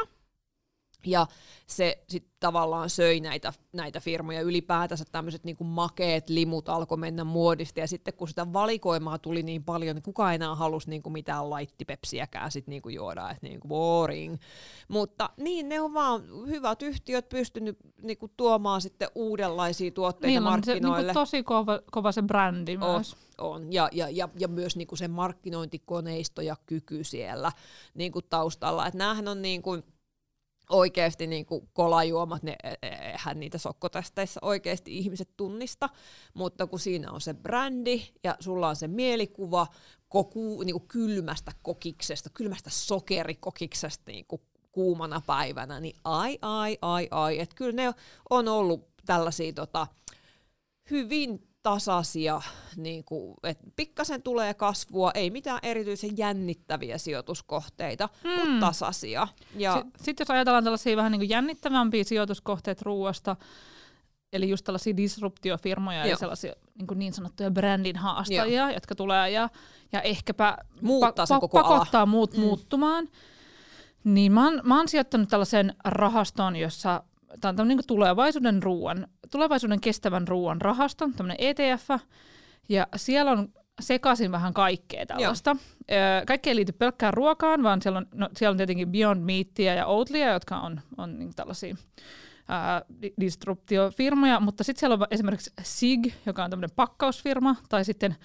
ja se sitten tavallaan söi näitä, näitä firmoja. Ylipäätänsä tämmöiset niinku makeet limut alkoi mennä muodista. Ja sitten kun sitä valikoimaa tuli niin paljon, niin kukaan enää halusi niinku mitään laittipepsiäkään sit niinku juoda. Että niinku boring. Mutta niin, ne on vaan hyvät yhtiöt pystynyt niinku tuomaan sitten uudenlaisia tuotteita Niillä on se markkinoille. niinku tosi kova, kova se brändi On, myös. on. Ja, ja, ja, ja myös niinku se markkinointikoneisto ja kyky siellä niinku taustalla. Et näähän on niinku, oikeasti niinku kolajuomat, ne, e- e- eihän niitä sokkotesteissä oikeasti ihmiset tunnista, mutta kun siinä on se brändi ja sulla on se mielikuva koku, niinku kylmästä kokiksesta, kylmästä sokerikokiksesta niinku kuumana päivänä, niin ai, ai, ai, ai, että kyllä ne on ollut tällaisia tota, hyvin tasaisia, niin kuin, että pikkasen tulee kasvua, ei mitään erityisen jännittäviä sijoituskohteita, mm. mutta tasaisia. Ja, Sitten jos ajatellaan tällaisia vähän niin kuin jännittävämpiä sijoituskohteita ruoasta, eli just tällaisia disruptiofirmoja ja Joo. sellaisia niin, kuin niin sanottuja brändin haastajia, jotka tulee ja, ja ehkäpä Muuttaa sen koko ala. pakottaa muut mm. muuttumaan, niin mä oon, mä oon sijoittanut tällaisen rahaston, jossa tämä on tämmöinen niin tulevaisuuden ruoan, tulevaisuuden kestävän ruoan rahasto, tämmöinen ETF, ja siellä on sekaisin vähän kaikkea tällaista. Öö, Kaikki ei liity pelkkään ruokaan, vaan siellä on, no, siellä on tietenkin Beyond Meatia ja Oatlia, jotka on, on niin tällaisia ää, di- disruptiofirmoja, mutta sitten siellä on esimerkiksi SIG, joka on tämmöinen pakkausfirma, tai sitten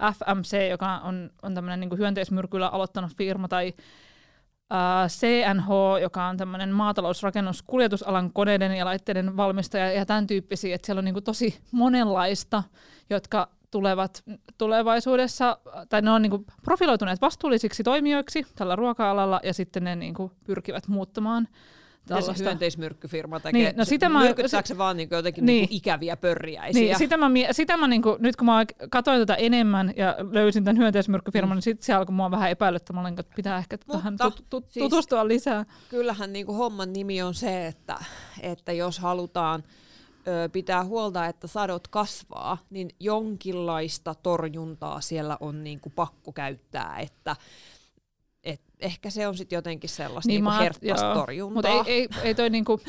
FMC, joka on, on tämmöinen niin hyönteismyrkyllä aloittanut firma, tai CNH, joka on tämmöinen maatalousrakennus, kuljetusalan koneiden ja laitteiden valmistaja ja tämän tyyppisiä, että siellä on niin tosi monenlaista, jotka tulevat tulevaisuudessa, tai ne on niin profiloituneet vastuullisiksi toimijoiksi tällä ruoka-alalla, ja sitten ne niin pyrkivät muuttamaan tällaista. hyönteismyrkkyfirma tekee, Niin, no sitä mä- myrkyttääkö se vaan niinku jotenkin Niin. niinku ikäviä pörriäisiä? Niin, sitä mä, sitä mä niinku, nyt kun mä katsoin tätä enemmän ja löysin tämän hyönteismyrkkyfirman, mm. niin sitten se alkoi mua vähän epäilyttämään, että pitää ehkä tähän Mutta tut- tut- siis- tutustua lisää. kyllähän niin kuin homman nimi on se, että, että jos halutaan ö, pitää huolta, että sadot kasvaa, niin jonkinlaista torjuntaa siellä on niin kuin pakko käyttää, että et ehkä se on sitten jotenkin sellaista niin, niin herttaista torjuntaa. Mutta ei, ei, ei toi niinku,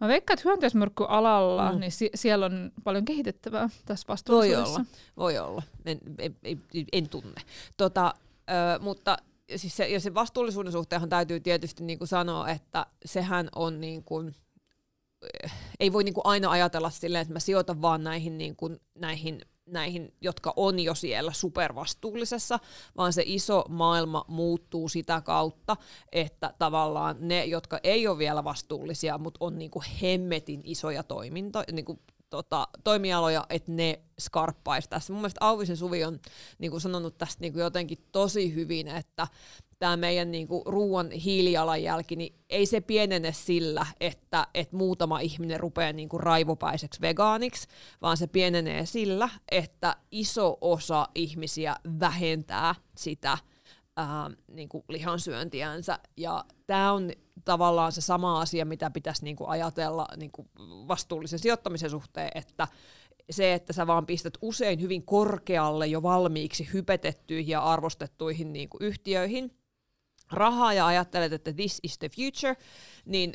mä veikkaan, että hyönteismyrkkyalalla, Mm. niin si- siellä on paljon kehitettävää tässä Voi vastuullisuudessa. olla, voi olla. En, en, en, en tunne. Tota, ö, mutta siis se, ja se vastuullisuuden suhteenhan täytyy tietysti niin kuin sanoa, että sehän on niin kuin, eh, ei voi niin kuin aina ajatella silleen, että mä sijoitan vaan näihin, niin kuin, näihin, näihin, jotka on jo siellä supervastuullisessa, vaan se iso maailma muuttuu sitä kautta, että tavallaan ne, jotka ei ole vielä vastuullisia, mutta on niin kuin hemmetin isoja toimintoja, niin kuin tota, toimialoja, että ne skarppaisi tässä. Mun mielestä Auvisen Suvi on niin sanonut tästä niin jotenkin tosi hyvin, että tämä meidän niin kuin, ruoan hiilijalanjälki, niin ei se pienene sillä, että, että muutama ihminen rupeaa niin kuin, raivopäiseksi vegaaniksi, vaan se pienenee sillä, että iso osa ihmisiä vähentää sitä ää, niin kuin lihansyöntiänsä. Ja tämä on tavallaan se sama asia, mitä pitäisi niin kuin ajatella niin kuin vastuullisen sijoittamisen suhteen, että se, että sä vaan pistät usein hyvin korkealle jo valmiiksi hypetettyihin ja arvostettuihin niin kuin yhtiöihin rahaa ja ajattelet, että this is the future, niin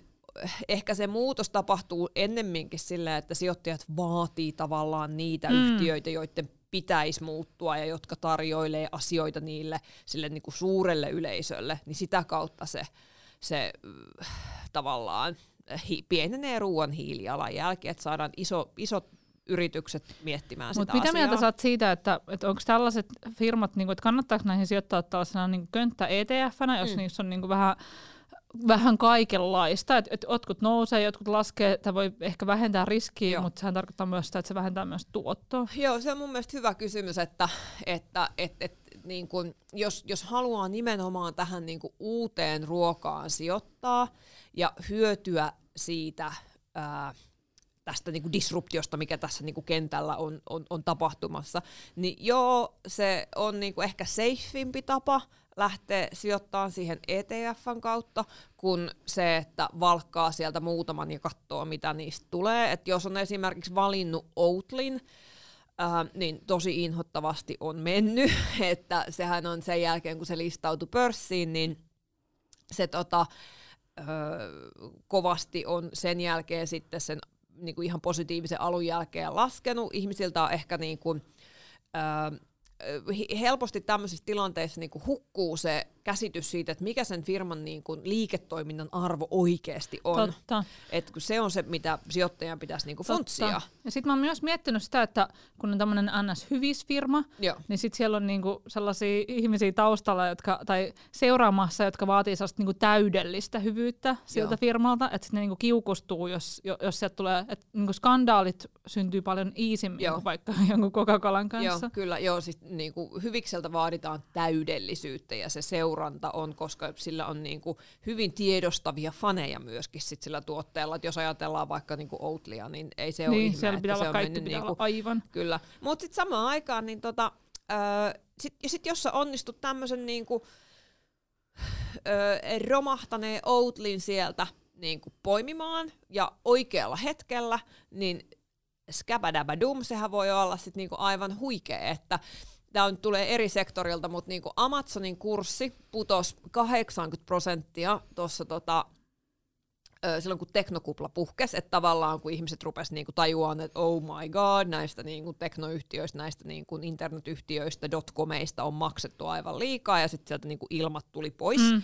ehkä se muutos tapahtuu ennemminkin silleen, että sijoittajat vaatii tavallaan niitä mm. yhtiöitä, joiden pitäisi muuttua ja jotka tarjoilee asioita niille sille niin kuin suurelle yleisölle, niin sitä kautta se, se äh, tavallaan hi, pienenee ruoan hiilijalanjälki, että saadaan iso, isot yritykset miettimään sitä mitä asiaa. mieltä sä oot siitä, että, että onko tällaiset firmat, niin kuin, että kannattaako näihin sijoittaa tällaisena niin könttä ETF-nä, jos mm. niissä on niin kuin vähän, vähän kaikenlaista, että et jotkut nousee, jotkut laskee, tämä voi ehkä vähentää riskiä, Joo. mutta sehän tarkoittaa myös sitä, että se vähentää myös tuottoa. Joo, se on mun mielestä hyvä kysymys, että, että et, et, niin kun, jos, jos haluaa nimenomaan tähän niin uuteen ruokaan sijoittaa ja hyötyä siitä ää, tästä niin kuin disruptiosta, mikä tässä niin kuin kentällä on, on, on tapahtumassa, niin joo, se on niin kuin ehkä safeimpi tapa lähteä sijoittamaan siihen ETFn kautta, kuin se, että valkkaa sieltä muutaman ja katsoo, mitä niistä tulee. Et jos on esimerkiksi valinnut Outlin, äh, niin tosi inhottavasti on mennyt, että sehän on sen jälkeen, kun se listautui pörssiin, niin se tota, ö, kovasti on sen jälkeen sitten sen niin kuin ihan positiivisen alun jälkeen laskenut. Ihmisiltä on ehkä niin kuin, ö, helposti tämmöisissä tilanteissa niin kuin hukkuu se käsitys siitä, että mikä sen firman niin kuin liiketoiminnan arvo oikeasti on. Totta. Et kun se on se, mitä sijoittajan pitäisi niin kuin funtsia. Ja sitten mä oon myös miettinyt sitä, että kun on tämmöinen NS-hyvisfirma, Joo. niin sitten siellä on niinku sellaisia ihmisiä taustalla, jotka, tai seuraamassa, jotka vaatii sellaista niinku täydellistä hyvyyttä siltä Joo. firmalta, että sitten ne niinku kiukustuu, jos, jo- jos sieltä tulee, että niinku skandaalit syntyy paljon iisimmin kuin vaikka jonkun Coca-Colan kanssa. Joo, kyllä. Joo, siis niin kuin hyvikseltä vaaditaan täydellisyyttä ja se seuranta on, koska sillä on niin kuin hyvin tiedostavia faneja myöskin sit sillä tuotteella. Et jos ajatellaan vaikka niin kuin Oatlia, niin ei se ole niin, ihme, siellä pitää se olla on kaikki mennyt pitää niin kuin, aivan. Kyllä. Mutta sitten samaan aikaan, niin tota, öö, sit, ja sit jos sä onnistut tämmöisen niinku, öö, romahtaneen Outlin sieltä niinku poimimaan ja oikealla hetkellä, niin skabadabadum, sehän voi olla sit niinku aivan huikea, että tämä tulee eri sektorilta, mutta niinku Amazonin kurssi putosi 80 prosenttia tuossa tota, silloin kun teknokupla puhkesi, että tavallaan kun ihmiset rupesivat niinku tajuamaan, että oh my god, näistä niinku teknoyhtiöistä, näistä niinku internetyhtiöistä, dotcomeista on maksettu aivan liikaa, ja sitten sieltä niinku ilmat tuli pois. Mm.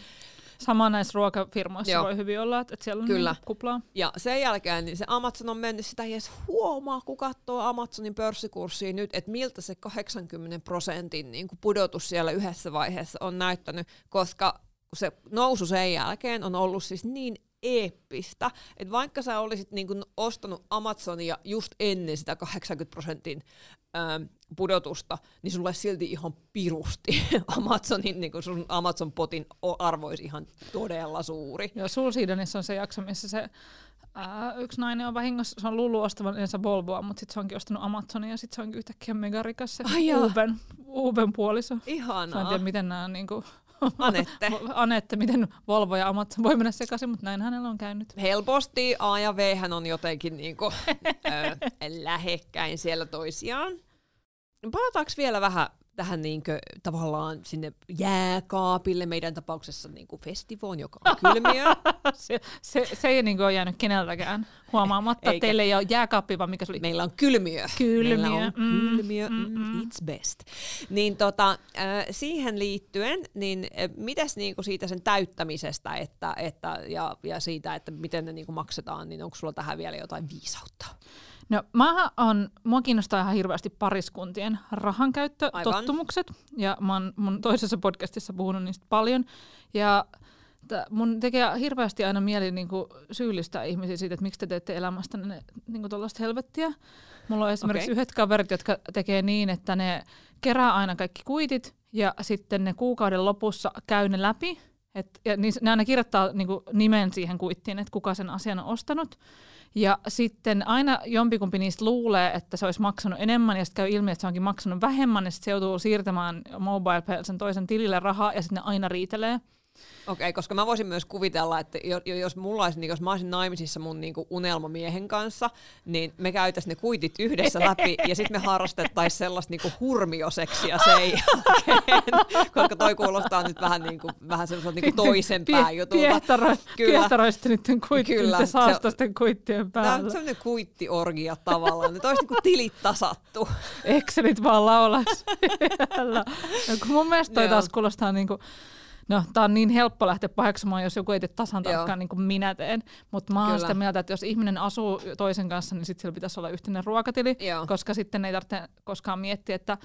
Sama näissä ruokafirmoissa Joo. voi hyvin olla, että, siellä on Kyllä. niinku kuplaa. Ja sen jälkeen niin se Amazon on mennyt, sitä ei edes huomaa, kun katsoo Amazonin pörssikurssia nyt, että miltä se 80 prosentin niin kuin pudotus siellä yhdessä vaiheessa on näyttänyt, koska se nousu sen jälkeen on ollut siis niin eeppistä, että vaikka sä olisit niin kuin ostanut Amazonia just ennen sitä 80 prosentin ähm, pudotusta, niin sulla olisi silti ihan pirusti Amazonin, niin kuin sun Amazon-potin o- arvo olisi ihan todella suuri. Joo, Soul Seedonissa on se jakso, missä se ää, yksi nainen on vahingossa, se on luullut ostavansa Volvoa, mutta sitten se onkin ostanut Amazonia ja sitten se onkin yhtäkkiä megarikas se Ai. Uben, Uben puoliso. Mä en Ihanaa. tiedä, miten nämä niinku, Anette. Anette, miten Volvo ja Amazon voi mennä sekaisin, mutta näin hänellä on käynyt. Helposti A ja V hän on jotenkin niinku, ö, lähekkäin siellä toisiaan. Palataanko vielä vähän tähän niinkö, tavallaan sinne jääkaapille, meidän tapauksessa niinku festivoon, joka on kylmiö. Se, se, se ei niinku ole jäänyt keneltäkään huomaamatta, Eikä. että teille ei ole jääkaappi, vaan mikä se oli? Meillä on kylmiö. Kylmiö, Meillä on mm, kylmiö, mm, mm, mm. it's best. Niin tota, äh, siihen liittyen, niin äh, mitäs niinku siitä sen täyttämisestä että, että, ja, ja siitä, että miten ne niinku maksetaan, niin onko sulla tähän vielä jotain viisautta? No, mä on, mua kiinnostaa ihan hirveästi pariskuntien rahankäyttötottumukset, ja mä oon mun toisessa podcastissa puhunut niistä paljon, ja t- mun tekee hirveästi aina mieli niinku syyllistää ihmisiä siitä, että miksi te teette elämästä ne, niinku tollaista helvettiä. Mulla on esimerkiksi Okei. yhdet kaverit, jotka tekee niin, että ne kerää aina kaikki kuitit, ja sitten ne kuukauden lopussa käy ne läpi, et, ja niin, ne aina kirjoittaa niinku nimen siihen kuittiin, että kuka sen asian on ostanut. Ja sitten aina jompikumpi niistä luulee, että se olisi maksanut enemmän, ja sitten käy ilmi, että se onkin maksanut vähemmän, ja sitten se joutuu siirtämään mobile sen toisen tilille rahaa, ja sitten ne aina riitelee. Okei, okay, koska mä voisin myös kuvitella, että jo- jo- jos, mulla olisi, niin jos mä olisin naimisissa mun niin unelmamiehen kanssa, niin me käytäisiin ne kuitit yhdessä läpi ja sitten me harrastettaisiin sellaista niin hurmioseksiä sen jälkeen, koska toi kuulostaa nyt vähän, niin kuin, vähän semmoiselta niin toisen pää jutulta. Piehtaro, Kyllä. piehtaroitte niiden kuittien, Kyllä, saastaisten kuittien Tämä on päällä. semmoinen kuittiorgia tavallaan, että olisi niin kuin tilit tasattu. Excelit vaan laulas siellä. No, mun mielestä toi taas kuulostaa niinku, no tää on niin helppo lähteä paheksumaan, jos joku ei tee tasan Joo. tarkkaan niin kuin minä teen. Mutta mä oon sitä mieltä, että jos ihminen asuu toisen kanssa, niin sitten sillä pitäisi olla yhteinen ruokatili, Joo. koska sitten ei tarvitse koskaan miettiä, että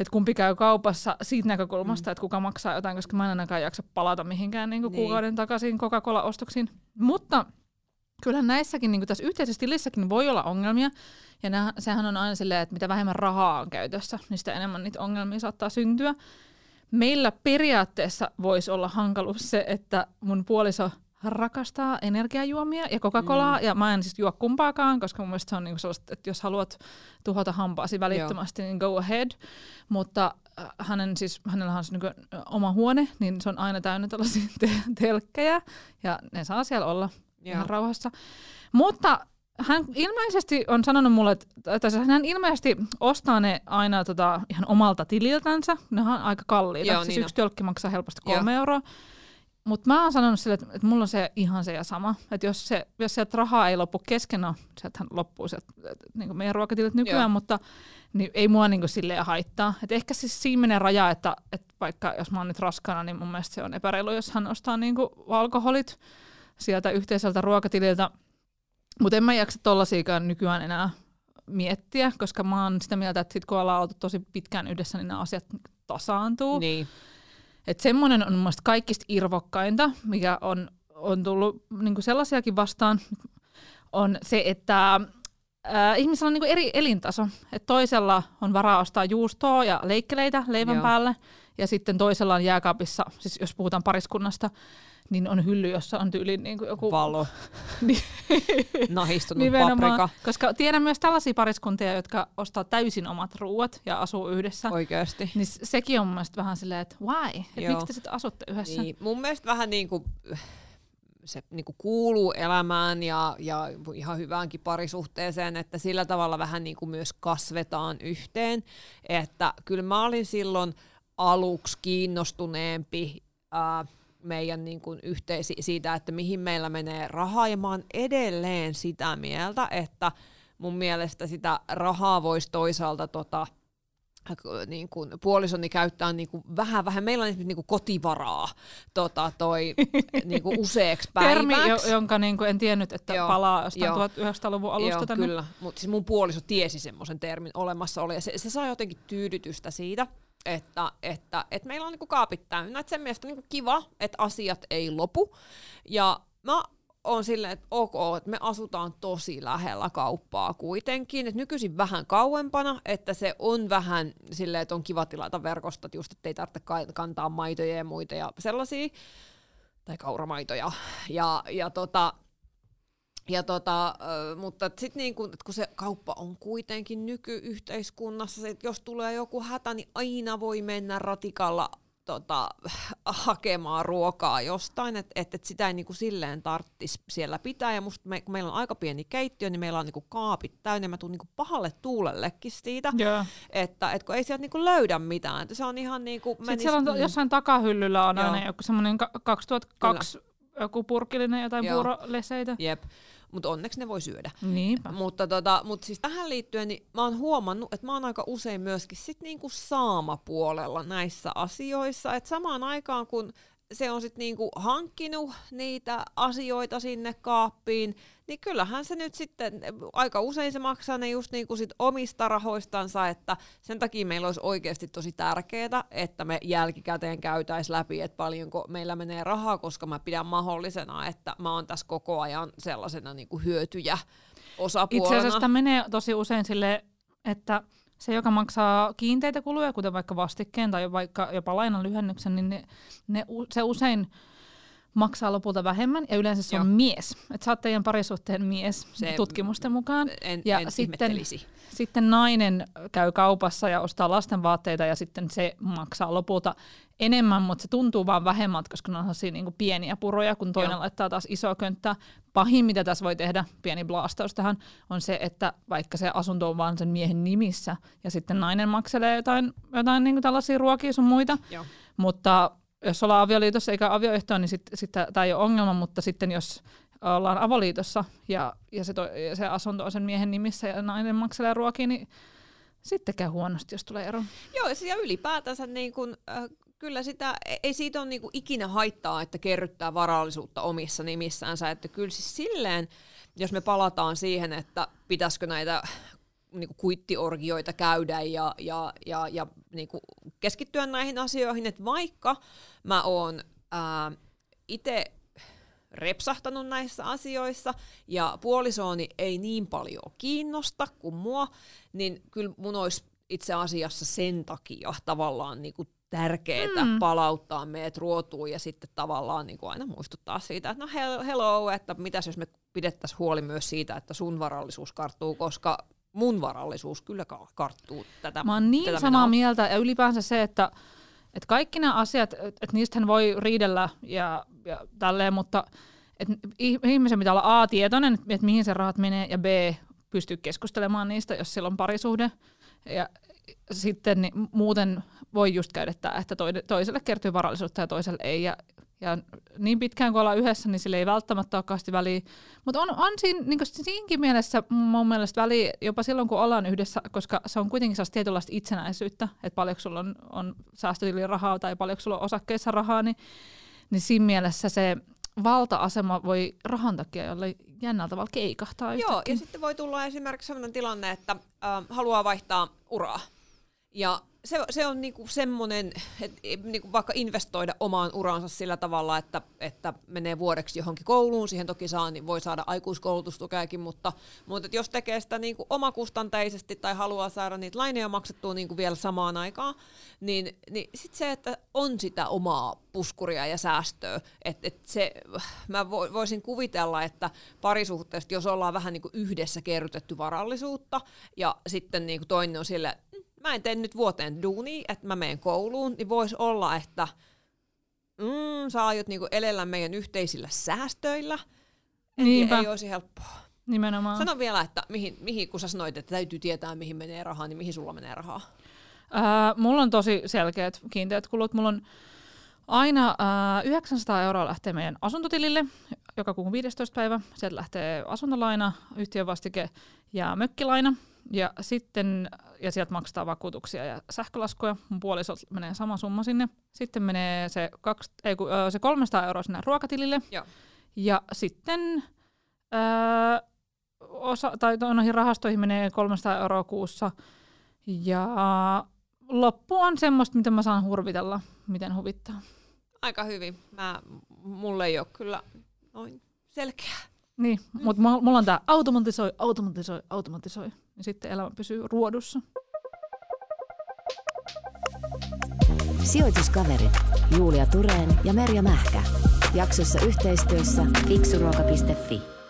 että kumpi käy kaupassa siitä näkökulmasta, mm. että kuka maksaa jotain, koska mä en ainakaan jaksa palata mihinkään niin Niin. kuukauden takaisin Coca-Cola-ostoksiin. Mutta kyllähän näissäkin, niin kuin tässä yhteisessä tilissäkin voi olla ongelmia, ja nää, sehän on aina silleen, että mitä vähemmän rahaa on käytössä, niin sitä enemmän niitä ongelmia saattaa syntyä. Meillä periaatteessa voisi olla hankaluus se, että mun puoliso rakastaa energiajuomia ja Coca-Colaa, mm. ja mä en siis juo kumpaakaan, koska mun mielestä se on niinku sellaista, että jos haluat tuhota hampaasi välittömästi, niin go ahead. Mutta äh, hänen siis, hänellä on siis niinku oma huone, niin se on aina täynnä tällaisia te- telkkejä, ja ne saa siellä olla Joo. ihan rauhassa. Mutta hän ilmeisesti on sanonut mulle, että hän ilmeisesti ostaa ne aina tota, ihan omalta tililtänsä. Ne on aika kalliita. Joo, siis niin yksi tölkki maksaa helposti Joo. kolme euroa. Mutta mä oon sanonut sille, että, että mulla on se ihan se ja sama. Että jos, se, jos sieltä rahaa ei loppu kesken, no sieltähän loppuu sieltä, niin meidän ruokatilit nykyään, Joo. mutta niin ei mua niin silleen haittaa. Et ehkä siis siinä menee raja, että, että vaikka jos mä oon nyt raskana, niin mun mielestä se on epäreilu, jos hän ostaa niin alkoholit sieltä yhteiseltä ruokatililtä. Mutta en mä jaksa tollasiakaan nykyään enää miettiä, koska mä oon sitä mieltä, että sit kun ollaan oltu tosi pitkään yhdessä, niin nämä asiat tasaantuu. Niin. Että semmoinen on mun mielestä kaikista irvokkainta, mikä on, on tullut niin sellaisiakin vastaan, on se, että ää, ihmisellä on niin eri elintaso. Et toisella on varaa ostaa juustoa ja leikkeleitä leivän Joo. päälle, ja sitten toisella on jääkaapissa, siis jos puhutaan pariskunnasta, niin on hylly, jossa on tyyliin niin kuin joku... Valo. Niin. Nahistunut paprika. koska tiedän myös tällaisia pariskuntia, jotka ostaa täysin omat ruuat ja asuu yhdessä. Oikeasti. Niin sekin on mun mielestä vähän silleen, että why? Et miksi te sitten asutte yhdessä? Niin, mun mielestä vähän niin kuin se niin kuin kuuluu elämään ja, ja ihan hyväänkin parisuhteeseen, että sillä tavalla vähän niin kuin myös kasvetaan yhteen. Että kyllä mä olin silloin aluksi kiinnostuneempi ää, meidän niin kuin yhteisi siitä, että mihin meillä menee rahaa, ja mä oon edelleen sitä mieltä, että mun mielestä sitä rahaa voisi toisaalta tota, niin kuin puolisoni käyttää niin kuin vähän, vähän, meillä on esimerkiksi niin kuin kotivaraa tota, toi, niin kuin useaksi Termi, päiväksi. jo, jonka niin kuin en tiennyt, että Joo, palaa jostain joo. 1900-luvun alusta Joo, tänne. kyllä. Mutta siis mun puoliso tiesi semmoisen termin olemassa oli, ja se, se sai jotenkin tyydytystä siitä, että, että, että meillä on niinku kaapit täynnä. Et sen mielestä niinku kiva, että asiat ei lopu. Ja mä on silleen, että ok, että me asutaan tosi lähellä kauppaa kuitenkin. Et nykyisin vähän kauempana, että se on vähän silleen, että on kiva tilata verkosta, että just, että ei tarvitse ka- kantaa maitoja ja muita ja sellaisia, tai kauramaitoja. Ja, ja tota, ja tota, mutta sitten niin kun, kun se kauppa on kuitenkin nykyyhteiskunnassa, se, että jos tulee joku hätä, niin aina voi mennä ratikalla tota, hakemaan ruokaa jostain, että et, et sitä ei niinku silleen tarttis siellä pitää. Ja musta me, kun meillä on aika pieni keittiö, niin meillä on niinku kaapit täynnä, mä tuun niinku pahalle tuulellekin siitä, Joo. että et kun ei sieltä niinku löydä mitään. Se on ihan niinku... Sitten siellä on to- jossain takahyllyllä on Joo. aina joku semmoinen 2002 joku purkillinen jotain Joo. puuroleseitä. Jep, mutta onneksi ne voi syödä. Niinpä. Mutta tota, mut siis tähän liittyen niin mä oon huomannut, että mä oon aika usein myöskin sit niinku saamapuolella näissä asioissa. Että samaan aikaan kun se on sitten niinku hankkinut niitä asioita sinne kaappiin, niin kyllähän se nyt sitten, aika usein se maksaa ne just niinku sit omista rahoistansa, että sen takia meillä olisi oikeasti tosi tärkeää, että me jälkikäteen käytäisiin läpi, että paljonko meillä menee rahaa, koska mä pidän mahdollisena, että mä oon tässä koko ajan sellaisena niinku hyötyjä osapuolena. Itse asiassa menee tosi usein sille, että se, joka maksaa kiinteitä kuluja, kuten vaikka vastikkeen tai vaikka jopa lainan lyhennyksen, niin ne, ne, se usein maksaa lopulta vähemmän ja yleensä se on Joo. mies. Että sä oot teidän parisuhteen mies Se- tutkimusten mukaan. en, ja en sitten-. Sitten nainen käy kaupassa ja ostaa lasten vaatteita ja sitten se maksaa lopulta enemmän, mutta se tuntuu vaan vähemmältä, koska ne on sellaisia niin pieniä puroja, kun toinen Joo. laittaa taas iso könttää. Pahin, mitä tässä voi tehdä, pieni blastaus tähän, on se, että vaikka se asunto on vaan sen miehen nimissä ja sitten nainen makselee jotain, jotain niin tällaisia ruokia sun muita, Joo. mutta jos ollaan avioliitossa eikä avioehtoa, niin sitten sit tämä ei ole ongelma, mutta sitten jos ollaan avoliitossa ja, ja, se, to, ja se asunto on sen miehen nimissä ja nainen makselee ruokia, niin sitten käy huonosti, jos tulee ero. Joo, ja ylipäätänsä niin kun, äh, kyllä sitä, e- ei siitä ole niin ikinä haittaa, että kerryttää varallisuutta omissa nimissänsä. Että kyllä siis silleen, jos me palataan siihen, että pitäisikö näitä niin kuin kuittiorgioita käydä ja, ja, ja, ja niin kuin keskittyä näihin asioihin, että vaikka mä oon itse repsahtanut näissä asioissa ja puolisooni ei niin paljon kiinnosta kuin mua, niin kyllä mun olisi itse asiassa sen takia tavallaan niin kuin tärkeää mm. palauttaa meidät ruotuun ja sitten tavallaan niin kuin aina muistuttaa siitä, että no hel- hello, että mitäs jos me pidettäisiin huoli myös siitä, että sun varallisuus karttuu, koska mun varallisuus kyllä ka- karttuu tätä Mä oon niin tätä samaa menoa. mieltä ja ylipäänsä se, että, että kaikki nämä asiat, että, että niistähän voi riidellä ja, ja tälleen, mutta että ihmisen pitää olla A, tietoinen, että mihin se rahat menee, ja B, pystyy keskustelemaan niistä, jos sillä on parisuhde. Ja sitten niin muuten voi just käydä tämä, että toiselle kertyy varallisuutta ja toiselle ei. Ja, ja niin pitkään kuin ollaan yhdessä, niin sille ei välttämättä ole kauheasti väliä. Mutta on, on siinä, niin siinäkin mielessä mun mielestä väliä jopa silloin, kun ollaan yhdessä, koska se on kuitenkin sellaista tietynlaista itsenäisyyttä, että paljonko sulla on, on säästötilin rahaa tai paljonko sulla on osakkeissa rahaa, niin, niin siinä mielessä se valta-asema voi rahan takia jolle jännällä tavalla keikahtaa Joo, yhtäkkiä. ja sitten voi tulla esimerkiksi sellainen tilanne, että äh, haluaa vaihtaa uraa. Ja se, se on niinku semmoinen, että niinku vaikka investoida omaan uraansa sillä tavalla, että, että menee vuodeksi johonkin kouluun, siihen toki saa, niin voi saada aikuiskoulutustukeakin, mutta, mutta jos tekee sitä niinku omakustanteisesti tai haluaa saada niitä laineja maksettua niinku vielä samaan aikaan, niin, niin sitten se, että on sitä omaa puskuria ja säästöä, että et se, mä voisin kuvitella, että parisuhteesta, jos ollaan vähän niinku yhdessä kerrytetty varallisuutta ja sitten niinku toinen on sille, mä en tee nyt vuoteen duuni, että mä menen kouluun, niin voisi olla, että mm, sä aiot niinku elellä meidän yhteisillä säästöillä. Niinpä. Ei olisi helppoa. Nimenomaan. Sano vielä, että mihin, mihin, kun sä sanoit, että täytyy tietää, mihin menee rahaa, niin mihin sulla menee rahaa? Ää, mulla on tosi selkeät kiinteät kulut. Mulla on aina ää, 900 euroa lähtee meidän asuntotilille, joka kuun 15. päivä. Sieltä lähtee asuntolaina, yhtiövastike ja mökkilaina. Ja sitten ja sieltä maksetaan vakuutuksia ja sähkölaskuja. Mun puolisot menee sama summa sinne. Sitten menee se, kaksi, ei, kun, se 300 euroa sinne ruokatilille. Joo. Ja sitten öö, osa, tai noihin rahastoihin menee 300 euroa kuussa. Ja loppu on semmoista, mitä mä saan hurvitella, miten huvittaa. Aika hyvin. Mä, mulle ei ole kyllä noin selkeä. Niin, mm. mutta mulla on tämä automatisoi, automatisoi, automatisoi niin sitten elämä pysyy ruodussa. Sijoituskaverit Julia Tureen ja Merja Mähkä. Jaksossa yhteistyössä fiksuruoka.fi.